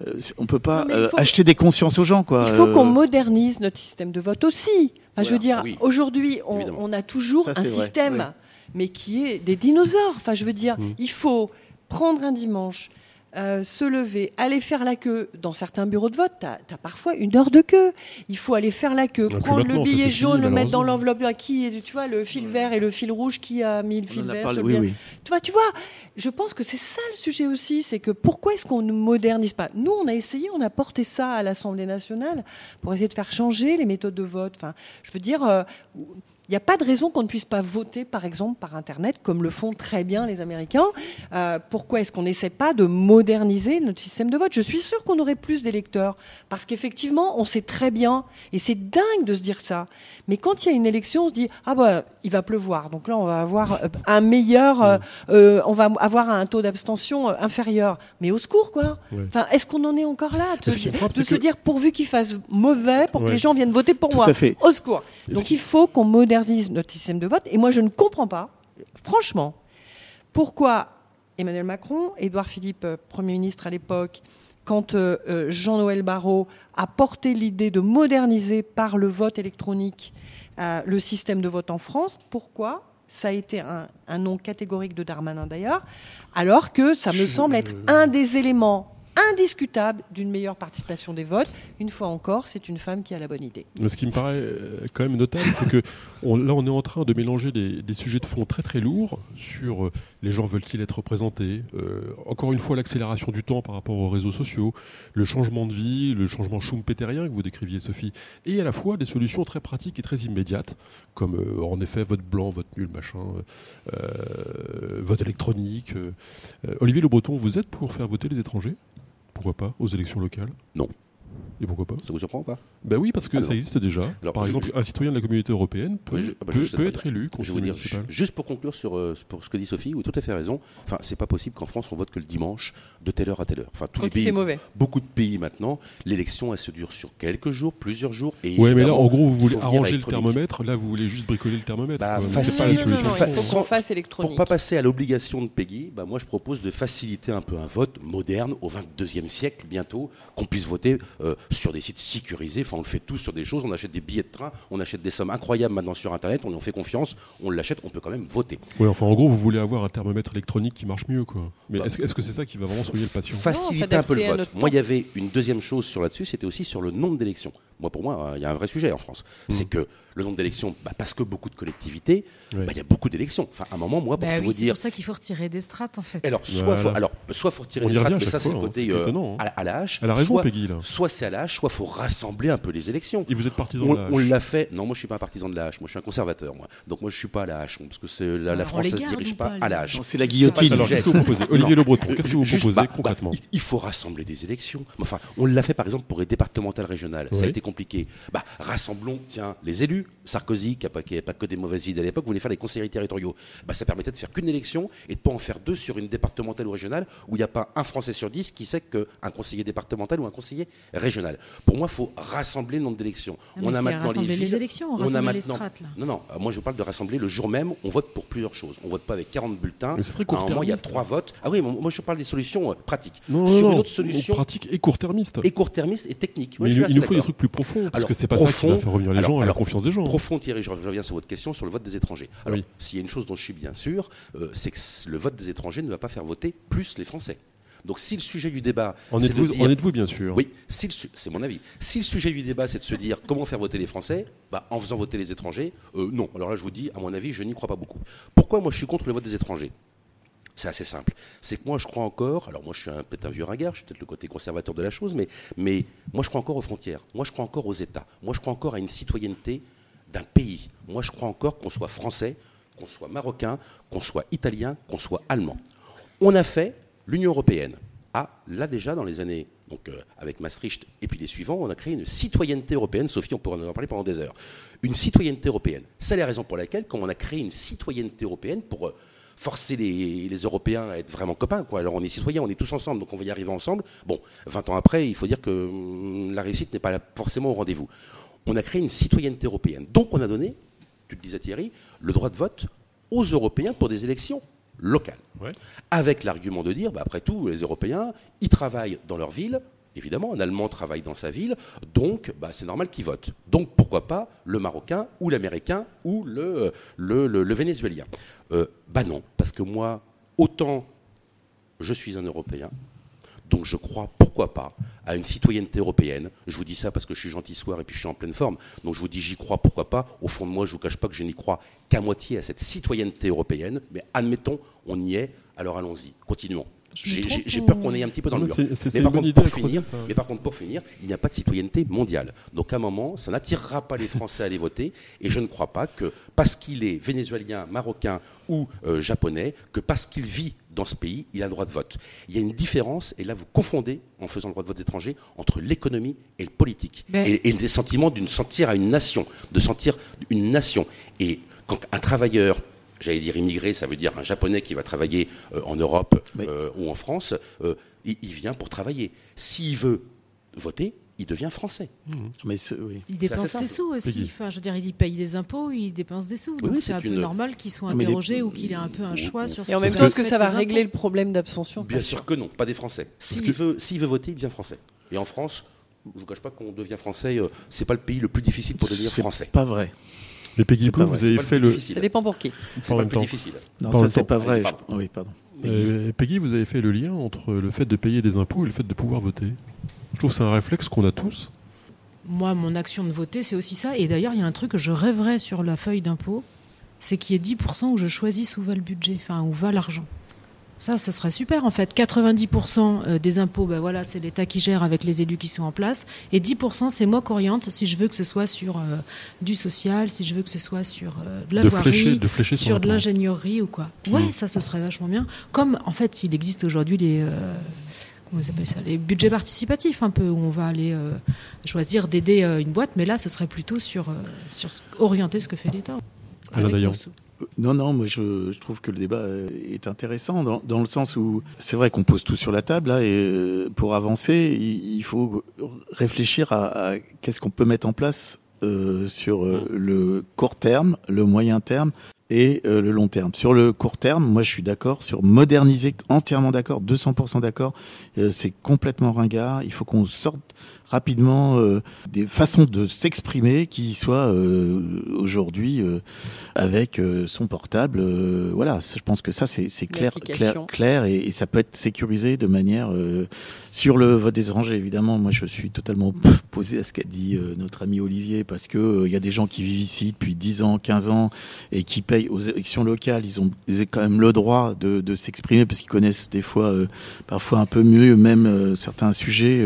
euh, on peut pas euh, acheter des consciences aux gens, quoi.
Il faut qu'on modernise notre système de vote aussi. Enfin, je veux dire, aujourd'hui, on, on, a toujours un système, mais qui est des dinosaures. Enfin, je veux dire, mm. il faut prendre un dimanche euh, se lever, aller faire la queue. Dans certains bureaux de vote, tu as, parfois une heure de queue. Il faut aller faire la queue, prendre le billet jaune, le mettre dans l'enveloppe. Qui, tu vois, le fil vert et le fil rouge, qui a mis le fil vert Tu vois, tu vois, je pense que c'est ça le sujet aussi, c'est que pourquoi est-ce qu'on ne modernise pas? Nous, on a essayé, on a porté ça à l'Assemblée nationale pour essayer de faire changer les méthodes de vote. Enfin, je veux dire. Euh, n'y a pas de raison qu'on ne puisse pas voter, par exemple, par Internet, comme le font très bien les Américains. Euh, pourquoi est-ce qu'on n'essaie pas de moderniser notre système de vote? Je suis sûr qu'on aurait plus d'électeurs, parce qu'effectivement, on sait très bien, et c'est dingue de se dire ça, mais quand il y a une élection, on se dit, ah bah, il va pleuvoir, donc là, on va avoir euh, un meilleur, euh, euh, on va avoir un taux d'abstention inférieur. Mais au secours, quoi. Enfin, est-ce qu'on en est encore là De, se, dire, pourvu qu'il fasse mauvais, pour que les gens viennent voter pour moi. Au secours. Donc il faut qu'on modernise notre système de vote. Et moi, je ne comprends pas, franchement, pourquoi Emmanuel Macron, Édouard Philippe, euh, Premier ministre à l'époque, quand euh, euh, Jean-Noël Barrot a porté l'idée de moderniser par le vote électronique le système de vote en France, pourquoi ça a été un, un nom catégorique de Darmanin d'ailleurs, alors que ça me semble être un des éléments indiscutable d'une meilleure participation des votes. Une fois encore, c'est une femme qui a la bonne idée.
Ce qui me paraît euh, quand même notable, c'est que là, on est en train de mélanger des, sujets de fond très très lourds sur euh, les gens veulent-ils être représentés, euh, encore une fois l'accélération du temps par rapport aux réseaux sociaux, le changement de vie, le changement schumpeterien que vous décriviez Sophie, et à la fois des solutions très pratiques et très immédiates, comme en effet vote blanc, vote nul, machin, vote électronique. Olivier Le Breton, vous êtes pour faire voter les étrangers? Pourquoi pas aux élections locales?
Non.
Et pourquoi pas
Ça vous surprend ou pas
Ben oui, parce que
Alors-
ça existe déjà.
Alors,
Par
je-
exemple, un citoyen de la communauté européenne peut,
Oui, je- ah bah,
peut- peut être élu
Je
conseiller
vous dire,
municipal.
ju- juste pour conclure sur, euh, pour ce que dit Sophie, oui, tout à fait raison. Enfin, c'est pas possible qu'en France on vote que le dimanche de telle heure à telle heure. Enfin, tous
Quand
les pays,
mauvais.
beaucoup de pays maintenant, l'élection elle se dure sur quelques jours, plusieurs jours. Et
Ouais, mais là, en gros, vous voulez arranger le
électronique.
thermomètre. Là, vous voulez juste bricoler le thermomètre.
Bah, facile-
pas
non, non, non,
solution.
non,
Fa-
il faut
sans-
qu'on fasse
Pour
électronique.
pas passer à l'obligation de Peggy, bah moi je propose de faciliter un peu un vote moderne au 22e siècle bientôt, qu'on puisse voter euh, sur des sites sécurisés. Enfin, on le fait tous sur des choses. On achète des billets de train, on achète des sommes incroyables maintenant sur Internet. On en fait confiance, on l'achète, on peut quand même voter.
Ouais, enfin, en gros, vous voulez avoir un thermomètre électronique qui marche mieux, quoi. Mais
Bah,
est-ce que- c'est ça qui va vraiment soigner le patient
Faciliter un peu le vote. Moi, il y avait une deuxième chose sur là-dessus, c'était aussi sur le nombre d'élections. Moi, pour moi, euh, il y a un vrai sujet en France.
Mm.
C'est que le nombre d'élections, bah, parce que beaucoup de collectivités, bah, il y a beaucoup d'élections. Enfin, à un moment, moi, pour
Bah
tout
oui,
vous
c'est
dire,
pour ça qu'il faut retirer des strates en fait.
alors soit,
Voilà.
faut, alors, soit faut retirer
On revient
strates, mais ça, c'est le
hein,
côté
c'est
euh,
étonnant, hein.
à, à la hache.
Elle a raison,
soit,
Peggy, là.
soit c'est à la hache, soit faut rassembler un peu les élections.
Et vous êtes partisan
On,
de la
on
hache.
l'a fait. Non, moi je suis pas un partisan de la hache. Moi je suis un conservateur. Moi, donc moi je suis pas à la hache, parce que c'est la, la
on
France ça se dirige pas
pas,
à la hache.
C'est la
C'est
guillotine.
Alors, qu'est-ce que vous proposez? Olivier
Non.
Le Breton, qu'est-ce que vous proposez
bah,
concrètement?
il- faut rassembler des élections. Enfin, on l'a fait par exemple pour les départementales régionales. Ça a été compliqué. Bah, rassemblons, tiens, les élus. Sarkozy, qui n'a pas, que des mauvaises idées à l'époque, voulait faire les conseillers territoriaux. Bah, ça permettait de faire qu'une élection et de pas en faire deux sur une départementale ou régionale où il n'y a pas un Français sur dix qui sait qu'un conseiller départemental ou un conseiller régional. Pour moi, il faut rassembler le nombre d'élections.
Mais c'est rassembler les
villes.
élections, on
On a
rassemble les
maintenant-
strates, là.
Non, non, euh, moi je parle de rassembler le jour même, on vote pour plusieurs choses. On vote pas avec 40 bulletins.
Mais c'est très
à un moment, il y a trois votes. Ah oui, moi moi, je parle des solutions euh, pratiques.
Non,
Sur
non,
une autre solution,
pratique et court-termiste.
et court-termiste et technique. Moi,
Mais
je
il, nous faut des trucs plus profonds, parce
Alors,
que c'est pas ça qui va faire revenir les
alors-
gens et la confiance des gens.
Profond, Thierry, je, reviens sur votre question sur le vote des étrangers. Alors,
Oui.
s'il y a une chose dont je suis bien sûr, euh, c'est que le vote des étrangers ne va pas faire voter plus les Français. Donc, si le sujet du débat,
En êtes-vous,
dire-
en êtes-vous, bien sûr?
Oui, si c'est mon avis. Si le sujet du débat, c'est de se dire comment faire voter les Français, bah, en faisant voter les étrangers, euh, non. Alors là, je vous dis, à mon avis, je n'y crois pas beaucoup. Pourquoi moi je suis contre le vote des étrangers? C'est assez simple. C'est que moi, je crois encore, alors moi, je suis un- peut-être un vieux ringard, je suis peut-être le côté conservateur de la chose, mais, mais moi, je crois encore aux frontières. Moi, je crois encore aux États. Moi, je crois encore à une citoyenneté d'un pays. Moi, je crois encore qu'on soit français, qu'on soit marocain, qu'on soit italien, qu'on soit allemand. On a fait l'Union européenne. Ah, là déjà, dans les années, donc euh, avec Maastricht et puis les suivants, on a créé une citoyenneté européenne. Sophie, on pourra en parler pendant des heures. Une citoyenneté européenne. C'est la raison pour laquelle, quand on a créé une citoyenneté européenne pour euh, forcer les, Européens à être vraiment copains, quoi. Alors on est citoyens, on est tous ensemble, donc on va y arriver ensemble. Bon, 20 ans après, il faut dire que hum, la réussite n'est pas forcément au rendez-vous. On a créé une citoyenneté européenne. Donc on a donné, tu le disais Thierry, le droit de vote aux Européens pour des élections locales
Ouais.
avec l'argument de dire, bah, après tout, les Européens, ils travaillent dans leur ville. Évidemment, un Allemand travaille dans sa ville, donc bah, c'est normal qu'il vote. Donc pourquoi pas le Marocain ou l'Américain ou le, le, le- le Vénézuélien Euh, Bah non, parce que moi, autant je suis un Européen, donc je crois, pourquoi pas, à une citoyenneté européenne. Je vous dis ça parce que je suis gentil soir et puis je suis en pleine forme. Donc je vous dis j'y crois, pourquoi pas. Au fond de moi, je ne vous cache pas que je n'y crois qu'à moitié à cette citoyenneté européenne. Mais admettons, on y est, alors allons-y, continuons. J'ai peur qu'on aille un petit peu dans le mur.
c'est- c'est- c'est
Mais par contre,
idée
pour finir,
ça.
mais par contre, pour finir, il n'y a pas de citoyenneté mondiale. Donc à un moment, ça n'attirera pas les Français à aller voter. Et je ne crois pas que parce qu'il est vénézuélien, marocain ou euh, japonais, que parce qu'il vit dans ce pays, il a le droit de vote. Il y a une différence, et là vous confondez, en faisant le droit de vote des étrangers, entre l'économie et le politique.
Ben-
Et, et le sentiment d'une sentir à une nation, de sentir une nation. Et quand un travailleur, j'allais dire immigré, ça veut dire un japonais qui va travailler euh, en Europe
Mais-
euh, ou en France, euh, il, il vient pour travailler. S'il veut voter, il devient français.
Mais ce- oui.
Il dépense ses sous aussi. Enfin, je veux dire, il paye des impôts, il dépense des sous.
Oui,
Donc
oui,
c'est un peu normal qu'il soit
mais les-
interrogé ou qu'il ait un peu un choix sur ce
Et en même temps, est-ce que ça va
impôts.
régler le problème d'abstention
Bien sûr que non, pas des Français. S'il veut, s'il veut voter, il devient français. Et en France, je ne vous cache pas qu'on devient français, euh, c'est pas le pays le plus difficile pour devenir français.
pas vrai.
Mais Peggy
C'est
Blue,
pas
vous avez fait
le.
Ça dépend pour qui.
C'est pas le plus difficile.
Non, ça c'est pas vrai. Oui, pardon.
Euh, Peggy, vous avez fait le lien entre le fait de payer des impôts et le fait de pouvoir voter. Je trouve que c'est un réflexe qu'on a tous.
Moi, mon action de voter, c'est aussi ça. Et d'ailleurs, il y a un truc que je rêverais sur la feuille d'impôt, c'est qu'il y ait 10% où je choisis où va le budget, enfin où va l'argent. Ça, ça serait super en fait. 90% euh, des impôts, ben voilà, c'est l'État qui gère avec les élus qui sont en place. Et 10%, c'est moi qui oriente si je veux que ce soit sur euh, du social, si je veux que ce soit sur euh, de la
De
voirie,
flécher, de flécher
sur de l'ingénierie ou quoi. Ouais,
Mm.
ça, ce serait vachement bien. Comme en fait, il existe aujourd'hui les. euh, comment ça, les budgets participatifs un peu, où on va aller euh, choisir d'aider euh, une boîte, mais là, ce serait plutôt sur, euh, sur orienter ce que fait l'État.
d'ailleurs.
Non, non, moi je, trouve que le débat est intéressant dans, dans le sens où c'est vrai qu'on pose tout sur la table là, et pour avancer, il, faut réfléchir à, qu'est-ce qu'on peut mettre en place sur le court terme, le moyen terme et euh, le long terme. Sur le court terme, moi je suis d'accord sur moderniser, entièrement d'accord, 200% d'accord. Euh, c'est complètement ringard. Il faut qu'on sorte rapidement euh, des façons de s'exprimer qui soient euh, aujourd'hui euh, avec son portable. voilà, je pense que ça c'est clair, clair, clair et, ça peut être sécurisé de manière sur le vote des étrangers. Évidemment, moi je suis totalement posé à ce qu'a dit notre ami Olivier parce que il y a des gens qui vivent ici depuis 10 ans, 15 ans et qui payent aux élections locales. Ils ont, ils ont quand même le droit de, de s'exprimer parce qu'ils connaissent des fois, parfois un peu mieux même certains sujets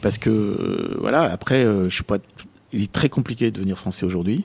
parce que euh, voilà, après, euh, je suis pas. Il est très compliqué de devenir français aujourd'hui.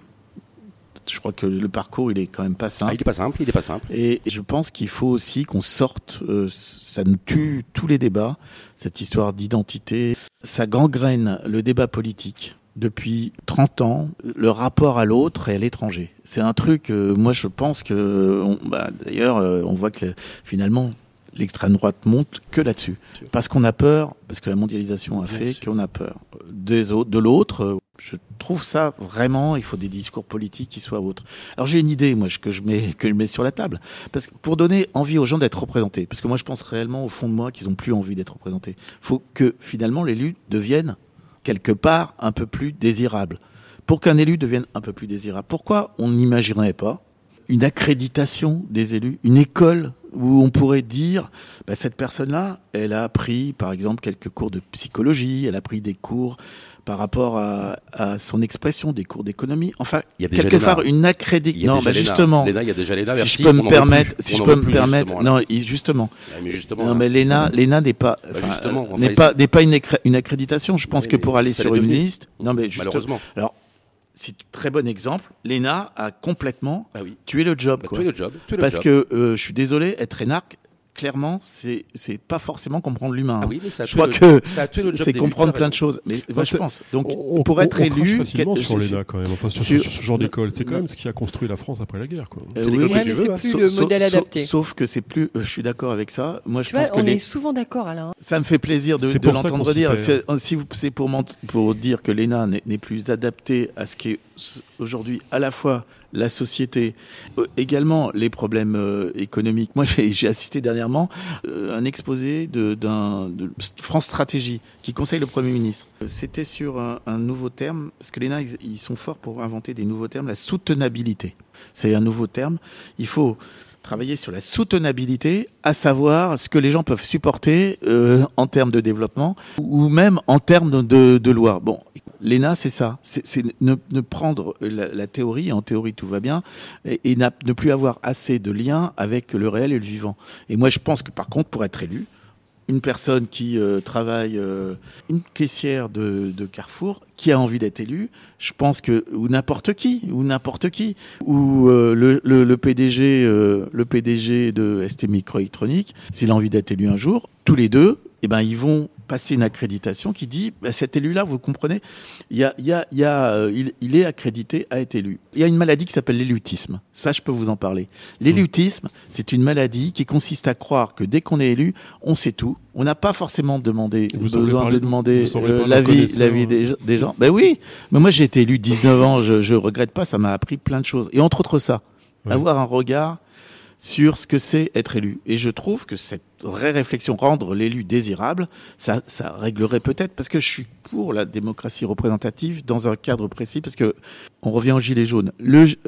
Je crois que le parcours, il est quand même pas simple.
Ah, il est pas simple, il est pas simple.
Et je pense qu'il faut aussi qu'on sorte. Euh, ça nous tue tous les débats, cette histoire d'identité. Ça gangrène le débat politique depuis 30 ans le rapport à l'autre et à l'étranger. C'est un truc, moi je pense que, bah, d'ailleurs, on voit que finalement l'extrême droite monte que là-dessus. Parce qu'on a peur, parce que la mondialisation a fait qu'on a peur. Des autres, de l'autre, je trouve ça vraiment, il faut des discours politiques qui soient autres. Alors j'ai une idée, moi, que je mets, que je mets sur la table. Parce que pour donner envie aux gens d'être représentés. Parce que moi, je pense réellement au fond de moi qu'ils ont plus envie d'être représentés. faut que finalement l'élu devienne quelque part un peu plus désirable. Pour qu'un élu devienne un peu plus désirable. Pourquoi on n'imaginerait pas une accréditation des élus, une école où on pourrait dire, bah, cette personne-là, elle a appris, par exemple, quelques cours de psychologie, elle a pris des cours par rapport à, à son expression, des cours d'économie. Enfin, il y a quelque part une accréditation. Non, bah justement.
il y a déjà Léna,
si je peux me permettre, si je peux me permettre, non, justement. mais justement. Non, mais Léna, Léna n'est pas, bah, n'est pas, n'est pas une, accréditation. Je pense que pour aller sur une liste, non, mais justement. Malheureusement. Alors, c'est très bon exemple. L'ENA a complètement ah tué le job. Bah,
tué le job.
Parce que euh, je suis désolé, être énarque, clairement, c'est c'est pas forcément comprendre l'humain.
Ah oui, mais ça
je crois que c'est comprendre plein de choses. Mais moi, je pense. Donc,
on,
pour être élu,
facilement sur l'ENA quand même. Enfin, sur, ce genre d'école, c'est quand même ce qui a construit la France après la guerre. Quoi.
Euh, oui, mais c'est plus le modèle adapté.
Sauf que c'est plus. Euh, je suis d'accord avec ça. Moi, je pense
que on est souvent d'accord, Alain.
Ça me fait plaisir de, l'entendre dire. Si c'est pour pour dire que l'ENA n'est plus adapté à ce qui est aujourd'hui à la fois la société, euh, également les problèmes euh, économiques. Moi, j'ai assisté dernièrement euh, un exposé de, de, France Stratégie qui conseille le Premier ministre. C'était sur un, nouveau terme, parce que l'ENA, ils, ils sont forts pour inventer des nouveaux termes, la soutenabilité. C'est un nouveau terme. Il faut travailler sur la soutenabilité, à savoir ce que les gens peuvent supporter en termes de développement ou même en termes de, de loi. Bon, l'ENA, c'est ça, c'est ne, ne, prendre la, théorie, en théorie tout va bien, et, ne plus avoir assez de liens avec le réel et le vivant. Et moi, je pense que par contre, pour être élu, une personne qui euh, travaille, euh, une caissière de, Carrefour, qui a envie d'être élue, je pense que ou n'importe qui, ou n'importe qui, ou euh, le, PDG, le PDG de ST Microélectronique, s'il a envie d'être élu un jour, tous les deux, eh ben ils vont passer une accréditation qui dit bah, cet élu-là, vous comprenez, il, y a, il, y a, il, y a, euh, il, est accrédité à être élu. Il y a une maladie qui s'appelle l'élutisme. Ça, je peux vous en parler. L'élutisme, c'est une maladie qui consiste à croire que dès qu'on est élu, on sait tout. On n'a pas forcément demandé, besoin de demander euh, l'avis des, gens. Ben oui, mais moi j'ai été élu 19 ans, je, je regrette pas, ça m'a appris plein de choses. Et entre autres ça, avoir un regard sur ce que c'est être élu. Et je trouve que cette vraie réflexion, rendre l'élu désirable, ça, réglerait peut-être, parce que je suis pour la démocratie représentative dans un cadre précis, parce que on revient aux gilets jaunes.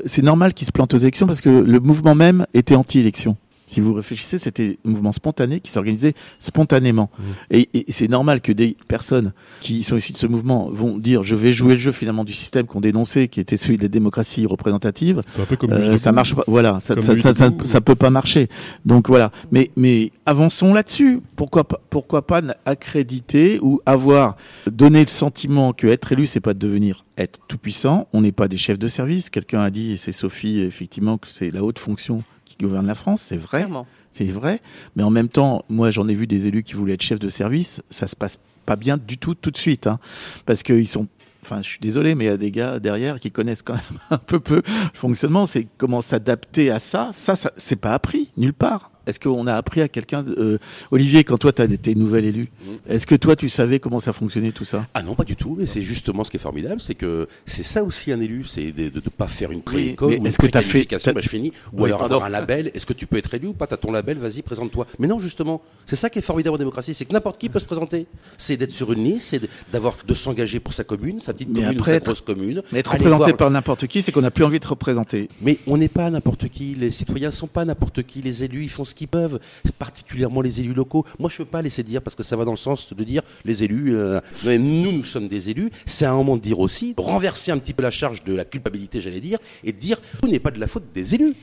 C'est normal qu'ils se plantent aux élections parce que le mouvement même était anti-élection si vous réfléchissez, c'était un mouvement spontané qui s'organisait spontanément. Mmh. Et, et c'est normal que des personnes qui sont issues de ce mouvement vont dire je vais jouer le jeu finalement du système qu'on dénonçait, qui était celui des démocraties représentatives.
C'est un peu comme euh,
ça marche pas. Voilà, ça, ça, ça, ça, ça, peut pas marcher. Donc voilà. Mais mais avançons là-dessus. Pourquoi pas pourquoi pas accréditer ou avoir donné le sentiment que être élu c'est pas devenir être tout puissant. On n'est pas des chefs de service. Quelqu'un a dit et c'est Sophie effectivement que c'est la haute fonction qui gouvernent la France, c'est vrai. C'est vrai. Mais en même temps, moi, j'en ai vu des élus qui voulaient être chefs de service. Ça se passe pas bien du tout, tout de suite. Hein, parce qu'ils sont. Enfin, je suis désolé, mais il y a des gars derrière qui connaissent quand même un peu peu le fonctionnement. C'est comment s'adapter à ça. Ça, ça c'est pas appris nulle part. Est-ce qu'on a appris à quelqu'un euh, Olivier, quand toi, tu as été nouvel élu,
Mm.
est-ce que toi, tu savais comment ça fonctionnait tout ça?
Ah non, pas du tout. Mais c'est justement ce qui est formidable, c'est que c'est ça aussi un élu, c'est de ne pas faire une pré-école ou
est-ce que t'as fait- t'as-
bah, je finis, ou
Oui,
alors
pardon.
avoir un label. Est-ce que tu peux être élu ou pas T'as ton label, vas-y, présente-toi. Mais non, justement, c'est ça qui est formidable en démocratie, c'est que n'importe qui peut se présenter. C'est d'être sur une liste, c'est d'avoir de s'engager pour sa commune, sa petite
Mais
commune
après,
ou sa grosse commune.
Mais être représenté
voir-
par n'importe qui, c'est qu'on n'a plus envie de représenter.
Mais on n'est pas n'importe qui. Les citoyens sont pas n'importe qui. Les élus, ils font ce qu'ils peuvent. Particulièrement les élus locaux. Moi, je peux pas laisser dire parce que ça va dans le sens de dire les élus. euh, mais nous, nous sommes des élus. C'est un moment de dire aussi, de renverser un petit peu la charge de la culpabilité, j'allais dire, et de dire tout n'est pas de la faute des élus.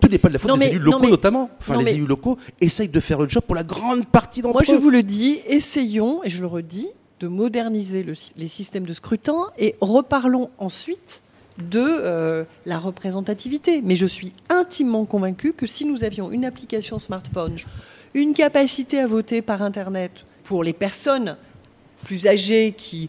Tout n'est pas de la faute
Non,
des
mais-
élus
non,
locaux
mais-
notamment. Enfin,
non,
les
mais-
élus locaux essayent de faire le job pour la grande partie d'entre
Moi,
eux.
je vous le dis, essayons, et je le redis, de moderniser le les systèmes de scrutin et reparlons ensuite de euh, la représentativité. Mais je suis intimement convaincu que si nous avions une application smartphone, une capacité à voter par Internet pour les personnes plus âgées qui,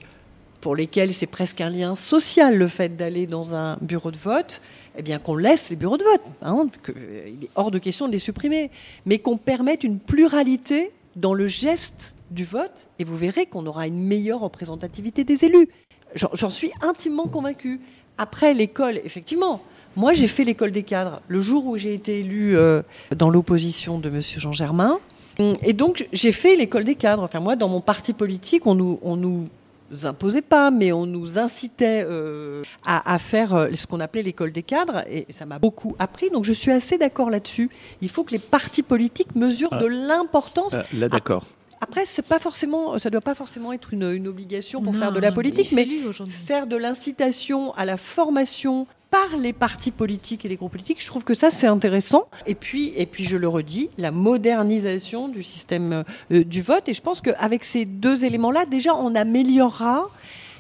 pour lesquelles c'est presque un lien social le fait d'aller dans un bureau de vote, eh bien qu'on laisse les bureaux de vote. hein, que, euh, il est hors de question de les supprimer, mais qu'on permette une pluralité dans le geste du vote, et vous verrez qu'on aura une meilleure représentativité des élus. J'en suis intimement convaincu. Après l'école, effectivement, moi j'ai fait l'école des cadres le jour où j'ai été élu euh, dans l'opposition de Monsieur Jean Germain. Et donc j'ai fait l'école des cadres. Enfin moi, dans mon parti politique, on nous, on nous imposait pas, mais on nous incitait euh, à, à faire euh, ce qu'on appelait l'école des cadres, et ça m'a beaucoup appris. Donc je suis assez d'accord là-dessus. Il faut que les partis politiques mesurent
Ah.
de l'importance.
Euh, là, d'accord.
Après, c'est pas forcément, ça doit pas forcément être une, une obligation pour
Non,
faire de la politique, mais faire de l'incitation à la formation par les partis politiques et les groupes politiques, je trouve que ça c'est intéressant. Et puis, et puis je le redis, la modernisation du système euh, du vote. Et je pense qu'avec ces deux éléments-là, déjà, on améliorera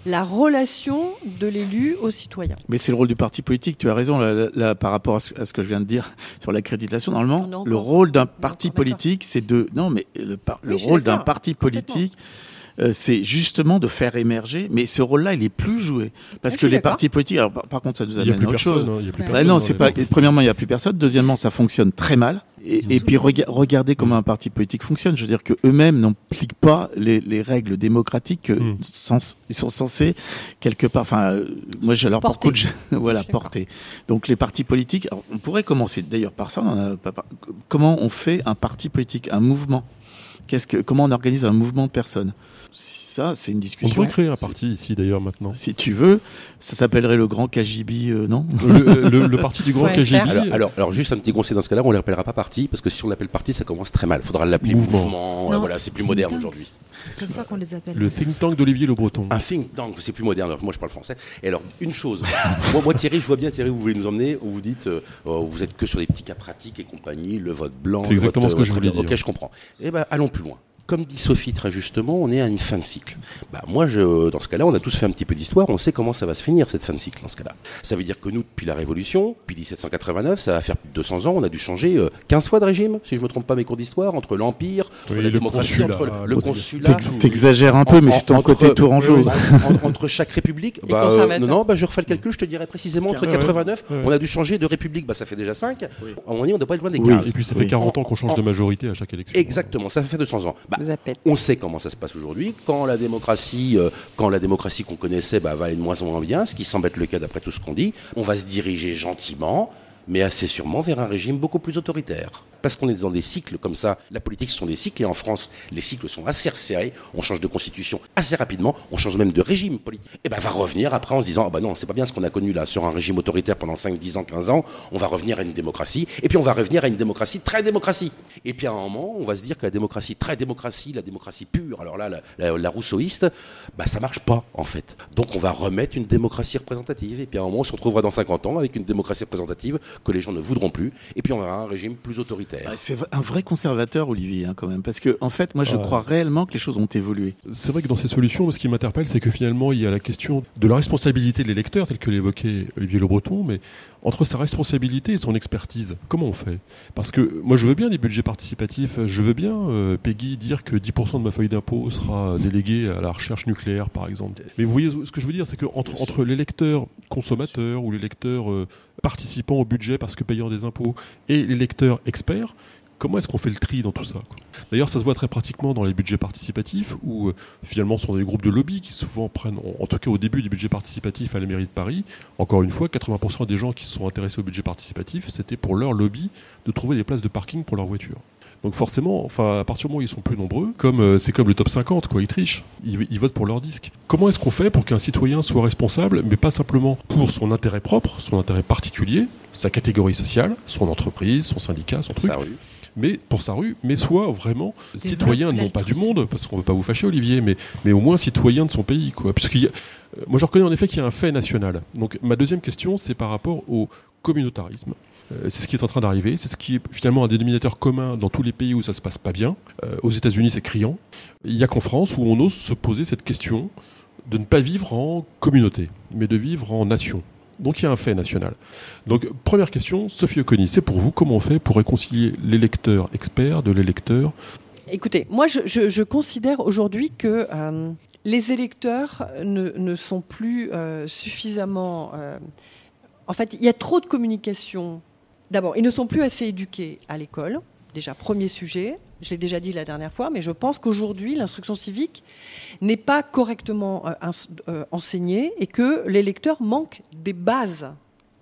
la relation de l'élu au citoyen.
Mais c'est le rôle du parti politique, tu as raison, là, là, là, par rapport à ce, que je viens de dire sur l'accréditation. Normalement, le rôle d'un parti politique, c'est de... Non, mais le, par-
Oui,
le
je suis
rôle d'un parti politique, euh, c'est justement de faire émerger, mais ce rôle-là, il est plus joué. Parce
Je
que les partis politiques, alors par, par contre, ça nous amène
plus
à autre chose.
hein, il y a plus
Ouais.
Bah non,
dans
c'est pas. Premièrement, il n'y a plus personne. Deuxièmement, ça fonctionne très mal. Et, et puis rega- regardez comment un parti politique fonctionne. Je veux dire que eux-mêmes n'appliquent pas les, les règles démocratiques.
Mm.
sens- ils sont censés quelque part. Enfin, euh, moi, j'ai leur
Porter.
beaucoup de voilà
Je
porter. Donc les partis politiques. alors, on pourrait commencer d'ailleurs par ça. on a par- comment on fait un parti politique, un mouvement? Qu'est-ce que comment on organise un mouvement de personnes? Ça, c'est une
On
discussion.
devrait créer un parti ici d'ailleurs maintenant.
Si tu veux, ça s'appellerait le Grand KGB, euh, non?
Le, le- le parti du grand KGB.
Alors, alors, alors, juste un petit conseil dans ce cas-là, on ne l'appellera pas parti, parce que si on l'appelle parti, ça commence très mal. Il faudra l'appeler
Mouvement.
mouvement. euh, voilà, c'est plus moderne aujourd'hui.
C'est comme ça qu'on les appelle.
Le think tank d'Olivier Le Breton.
Un think tank, c'est plus moderne. Alors, moi, je parle français. Et alors, une chose. moi, moi, Thierry, je vois bien Thierry, vous voulez nous emmener, où vous dites, euh, oh, vous êtes que sur des petits cas pratiques et compagnie, le vote blanc.
C'est
le
exactement
vote,
ce que je
euh,
voulais
Ok,
dire.
je comprends. Eh ben, allons plus loin. Comme dit Sophie très justement, on est à une fin de cycle. Bah, moi, je, dans ce cas-là, on a tous fait un petit peu d'histoire. On sait comment ça va se finir cette fin de cycle. Dans ce cas-là, ça veut dire que nous, depuis la Révolution, depuis 1789, ça va faire plus de 200 ans. On a dû changer euh, 15 fois de régime, si je me trompe pas mes cours d'histoire, entre l'empire,
Oui,
la
le
démocratie,
consulat,
entre le, le consulat.
T'ex- T'exagères un peu, mais
En-
c'est ton
entre-
côté tourangeau.
euh, en- entre chaque république,
Et
bah, euh, non, non, bah, je refais le calcul, je te dirais précisément entre
Ouais, ouais.
89,
Ouais.
on a dû changer de république, bah, ça fait déjà 5. À un moment donné, on ne doit pas être loin des
Oui.
15.
Et puis ça
Oui.
fait 40 ans qu'on change
En-
de majorité à chaque élection.
Exactement, ça fait 200 ans. Bah, on sait comment ça se passe aujourd'hui. Quand la démocratie, euh, quand la démocratie qu'on connaissait bah, va aller de moins en moins bien, ce qui semble être le cas d'après tout ce qu'on dit, on va se diriger gentiment, mais assez sûrement vers un régime beaucoup plus autoritaire. Parce qu'on est dans des cycles comme ça. La politique, ce sont des cycles, et en France, les cycles sont assez resserrés. On change de constitution assez rapidement, on change même de régime politique. Et ben, va revenir après en se disant, ah bah non, c'est pas bien ce qu'on a connu là sur un régime autoritaire pendant 5, 10 ans, 15 ans. On va revenir à une démocratie, et puis on va revenir à une démocratie très démocratie. Et puis à un moment, on va se dire que la démocratie très démocratie, la démocratie pure, alors là, la, la- la rousseauiste, bah ça marche pas en fait. Donc on va remettre une démocratie représentative, et puis à un moment, on se retrouvera dans 50 ans avec une démocratie représentative que les gens ne voudront plus, et puis on aura un régime plus autoritaire.
Bah, c'est un vrai conservateur, Olivier, hein, quand même, parce que en fait, moi, je crois réellement que les choses ont évolué.
C'est vrai que dans ces solutions, ce qui m'interpelle, c'est que finalement, il y a la question de la responsabilité de l'électeur, tel que l'évoquait Olivier Le Breton, mais entre sa responsabilité et son expertise, comment on fait? Parce que moi, je veux bien des budgets participatifs, je veux bien, euh, Peggy, dire que 10% de ma feuille d'impôt sera déléguée à la recherche nucléaire, par exemple. Mais vous voyez ce que je veux dire, c'est que entre, entre l'électeur consommateur ou l'électeur euh, participant au budget parce que payant des impôts et l'électeur expert, comment est-ce qu'on fait le tri dans tout ça D'ailleurs, ça se voit très pratiquement dans les budgets participatifs où euh, finalement ce sont des groupes de lobby qui souvent prennent, en, tout cas au début du budget participatif à la mairie de Paris, encore une fois, 80% des gens qui sont intéressés au budget participatif, c'était pour leur lobby de trouver des places de parking pour leur voiture. Donc forcément, enfin, à partir du moment où ils sont plus nombreux, comme euh, c'est comme le top 50, quoi, ils trichent, ils, ils votent pour leur disque. Comment est-ce qu'on fait pour qu'un citoyen soit responsable, mais pas simplement pour son intérêt propre, son intérêt particulier, sa catégorie sociale, son entreprise, son syndicat, son truc,
Ça, oui.
mais pour sa rue, mais soit vraiment citoyen non pas du monde, parce qu'on veut pas vous fâcher Olivier, mais, mais au moins citoyen de son pays, quoi. Puisqu'il y a- euh, moi je reconnais en effet qu'il y a un fait national. Donc ma deuxième question, c'est par rapport au communautarisme. Euh, c'est ce qui est en train d'arriver, c'est ce qui est finalement un dénominateur commun dans tous les pays où ça se passe pas bien. Euh, aux États-Unis, c'est criant. Il y a qu'en France où on ose se poser cette question de ne pas vivre en communauté, mais de vivre en nation. Donc il y a un fait national. Donc première question, Sophie Oconi, c'est pour vous, comment on fait pour réconcilier l'électeur expert de l'électeur
Écoutez, moi, je, considère aujourd'hui que euh, les électeurs ne, sont plus suffisamment. en fait, il y a trop de communication. D'abord, ils ne sont plus assez éduqués à l'école. Déjà, premier sujet. Je l'ai déjà dit la dernière fois, mais je pense qu'aujourd'hui, l'instruction civique n'est pas correctement euh, euh, enseignée et que les lecteurs manquent des bases.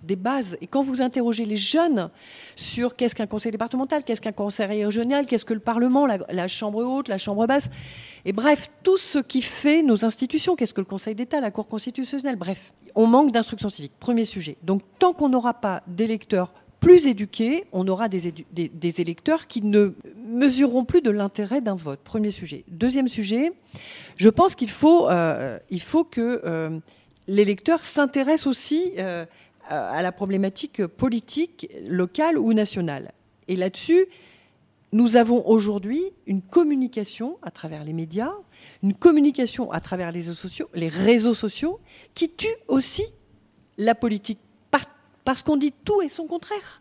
Des bases. Et quand vous interrogez les jeunes sur qu'est-ce qu'un conseil départemental, qu'est-ce qu'un conseil régional, qu'est-ce que le Parlement, la Chambre haute, la Chambre basse, et bref, tout ce qui fait nos institutions, qu'est-ce que le Conseil d'État, la Cour constitutionnelle, bref, on manque d'instruction civique. Premier sujet. Donc tant qu'on n'aura pas d'électeurs plus éduqués, on aura des, électeurs qui ne mesureront plus de l'intérêt d'un vote. Premier sujet. Deuxième sujet, je pense qu'il faut, euh, que euh, l'électeur s'intéresse aussi euh, à la problématique politique locale ou nationale. Et là-dessus, nous avons aujourd'hui une communication à travers les médias, une communication à travers les réseaux sociaux, les réseaux sociaux qui tue aussi la politique parce qu'on dit tout et son contraire.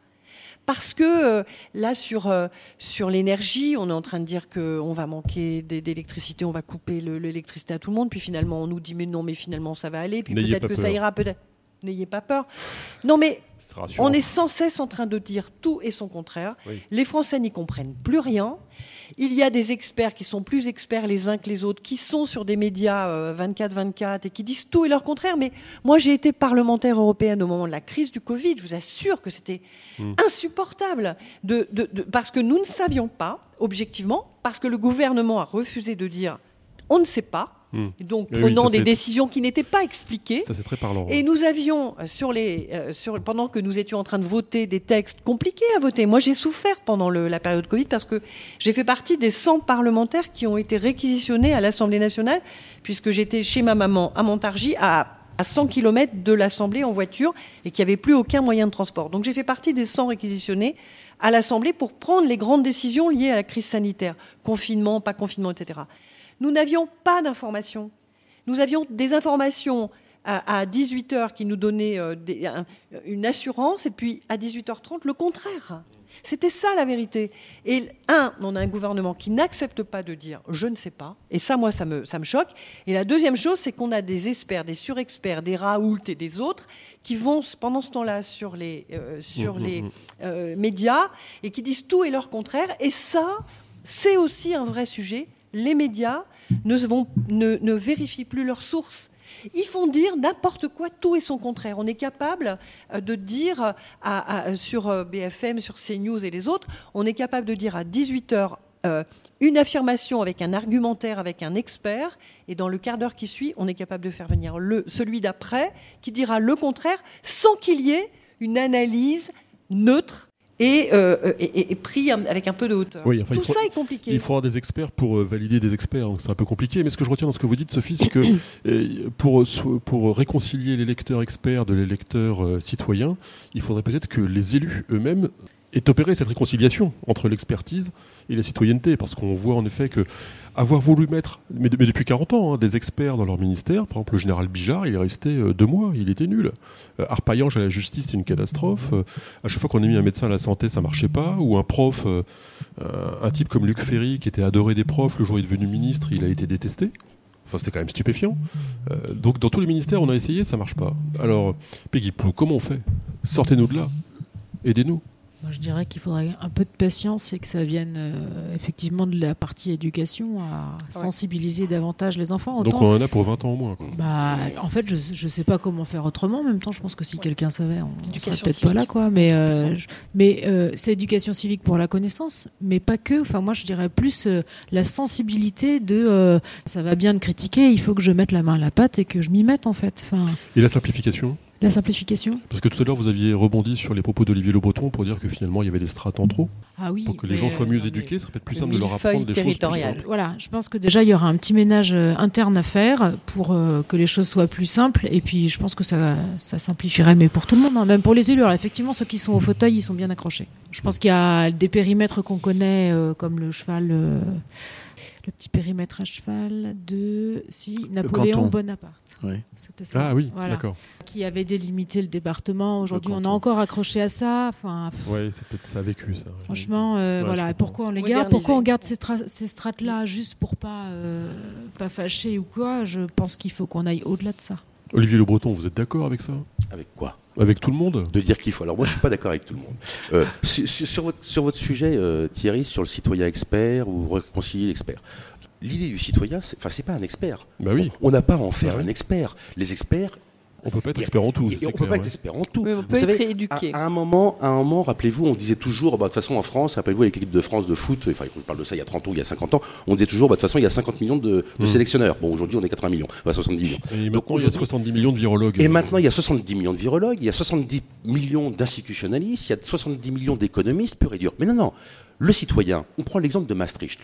Parce que euh, là, sur, euh, sur l'énergie, on est en train de dire qu'on va manquer d'é- d'électricité, on va couper le- l'électricité à tout le monde, puis finalement on nous dit mais non, mais finalement ça va aller, puis peut-être que ça ira, peut-être. N'ayez pas peur. Non, mais on est sans cesse en train de dire tout et son contraire.
Oui.
Les Français n'y comprennent plus rien. Il y a des experts qui sont plus experts les uns que les autres, qui sont sur des médias euh, 24-24 et qui disent tout et leur contraire. Mais moi, j'ai été parlementaire européenne au moment de la crise du Covid. Je vous assure que c'était insupportable. De, de- de- parce que nous ne savions pas, objectivement, parce que le gouvernement a refusé de dire on ne sait pas.
Hmm.
Donc, prenant des décisions qui n'étaient pas expliquées.
Ça c'est très parlant.
Et nous avions euh, sur les euh, sur pendant que nous étions en train de voter des textes compliqués à voter. Moi, j'ai souffert pendant le- la période Covid parce que j'ai fait partie des 100 parlementaires qui ont été réquisitionnés à l'Assemblée nationale puisque j'étais chez ma maman à Montargis à à 100 km de l'Assemblée en voiture et qu'il n'y avait plus aucun moyen de transport. Donc j'ai fait partie des 100 réquisitionnés à l'Assemblée pour prendre les grandes décisions liées à la crise sanitaire, confinement, pas confinement, etc. Nous n'avions pas d'informations. Nous avions des informations à, 18h qui nous donnaient euh, une assurance et puis à 18h30 le contraire. C'était ça la vérité. Et un, on a un gouvernement qui n'accepte pas de dire je ne sais pas. Et ça, moi, ça me, ça me choque. Et la deuxième chose, c'est qu'on a des experts, des surexperts, des Raoult et des autres qui vont pendant ce temps-là sur les, euh, sur
Mmh,
les
mmh,
euh, médias et qui disent tout et leur contraire. Et ça, c'est aussi un vrai sujet. Les médias ne, vérifient plus leurs sources. Ils font dire n'importe quoi, tout et son contraire. On est capable euh, de dire sur euh, BFM, sur CNews et les autres, on est capable de dire à 18h une affirmation avec un argumentaire, avec un expert, et dans le quart d'heure qui suit, on est capable de faire venir celui d'après qui dira le contraire sans qu'il y ait une analyse neutre et, euh, et, et pris avec un peu de hauteur.
Oui, enfin,
Tout
faut,
ça est compliqué.
Il faudra des experts pour euh, valider des experts, donc c'est un peu compliqué. Mais ce que je retiens dans ce que vous dites, Sophie, c'est que euh, pour, pour réconcilier l'électeur expert de l'électeur euh, citoyen, il faudrait peut-être que les élus eux-mêmes aient opéré cette réconciliation entre l'expertise et la citoyenneté, parce qu'on voit en effet que avoir voulu mettre, mais, de- mais depuis 40 ans, hein, des experts dans leur ministère, par exemple le général Bijard, il est resté euh, deux mois, il était nul. Euh, Arpaillange à la justice, c'est une catastrophe. Euh, à chaque fois qu'on a mis un médecin à la santé, ça marchait pas. Ou un prof, euh, un, type comme Luc Ferry, qui était adoré des profs, le jour où il est devenu ministre, il a été détesté. Enfin, c'était quand même stupéfiant. Donc, dans tous les ministères, on a essayé, ça marche pas. Alors, Peggy Plou, comment on fait? Sortez-nous de là. Aidez-nous.
Moi, je dirais qu'il faudrait un peu de patience et que ça vienne euh, effectivement de la partie éducation à sensibiliser davantage les enfants.
Donc, on en a pour 20 ans au moins. quoi.
Bah, en fait, je je sais pas comment faire autrement. En même temps, je pense que si quelqu'un savait, on serait peut-être pas là, quoi. Mais, euh, je- mais euh, c'est éducation civique pour la connaissance, mais pas que. Enfin, moi, je dirais plus euh, la sensibilité de euh, ça va bien de critiquer, il faut que je mette la main à la pâte et que je m'y mette, en fait. Enfin,
Et la simplification?
La simplification.
Parce que tout à l'heure, vous aviez rebondi sur les propos d'Olivier Le Breton pour dire que finalement, il y avait des strates en trop.
Ah oui.
Pour que les gens soient mieux éduqués, ce serait peut-être plus
le
simple de leur apprendre des choses plus simples.
Voilà, je pense que déjà il y aura un petit ménage euh, interne à faire pour euh, que les choses soient plus simples et puis je pense que ça, ça simplifierait, mais pour tout le monde, hein, même pour les élus. Alors effectivement, ceux qui sont au fauteuil, ils sont bien accrochés. Je pense qu'il y a des périmètres qu'on connaît euh, comme le cheval, euh, le petit périmètre à cheval de si Napoléon. Bonaparte.
Oui.
C'était ça.
Ah oui,
Voilà.
d'accord.
Qui avait délimité le département. Aujourd'hui, on est
canton.
encore accroché à ça. Enfin,
peut-être ça a vécu ça. ouais.
Franchement, euh,
Ouais,
voilà. pourquoi on les garde? Pourquoi on garde ces, tra- ces strates-là juste pour pas euh, pas fâcher ou quoi? Je pense qu'il faut qu'on aille au-delà de ça.
Olivier Le Breton, vous êtes d'accord avec ça?
Avec quoi?
Avec tout le monde?
De dire qu'il faut. Alors moi, je suis pas d'accord avec tout le monde. Euh, sur, votre, sur votre sujet, euh, Thierry, sur le citoyen expert ou réconcilier l'expert. L'idée du citoyen, enfin, c'est pas un expert.
Bah oui,
On n'a pas à en faire
Bah oui.
un expert. Les experts,
on peut pas être en tout.
on peut pas être en tout.
Mais on
Vous
peut être éduqué.
À, à un moment, à un moment, rappelez-vous, on disait toujours, bah, de toute façon, en France, rappelez-vous avec l'équipe de France de foot, enfin, on parle de ça il y a 30 ans, il y a 50 ans, on disait toujours, bah, de toute façon, il y a 50 millions de, de
Mm.
sélectionneurs. Bon, aujourd'hui, on est 80 millions, enfin, 70 millions.
Et
Donc,
maintenant, il y a
aujourd'hui-
70 millions de virologues.
Et maintenant, il y a 70 millions de virologues, il y a 70 millions d'institutionnalistes, il y a 70 millions d'économistes purs et durs. Mais non, non, le citoyen, on prend l'exemple de Maastricht.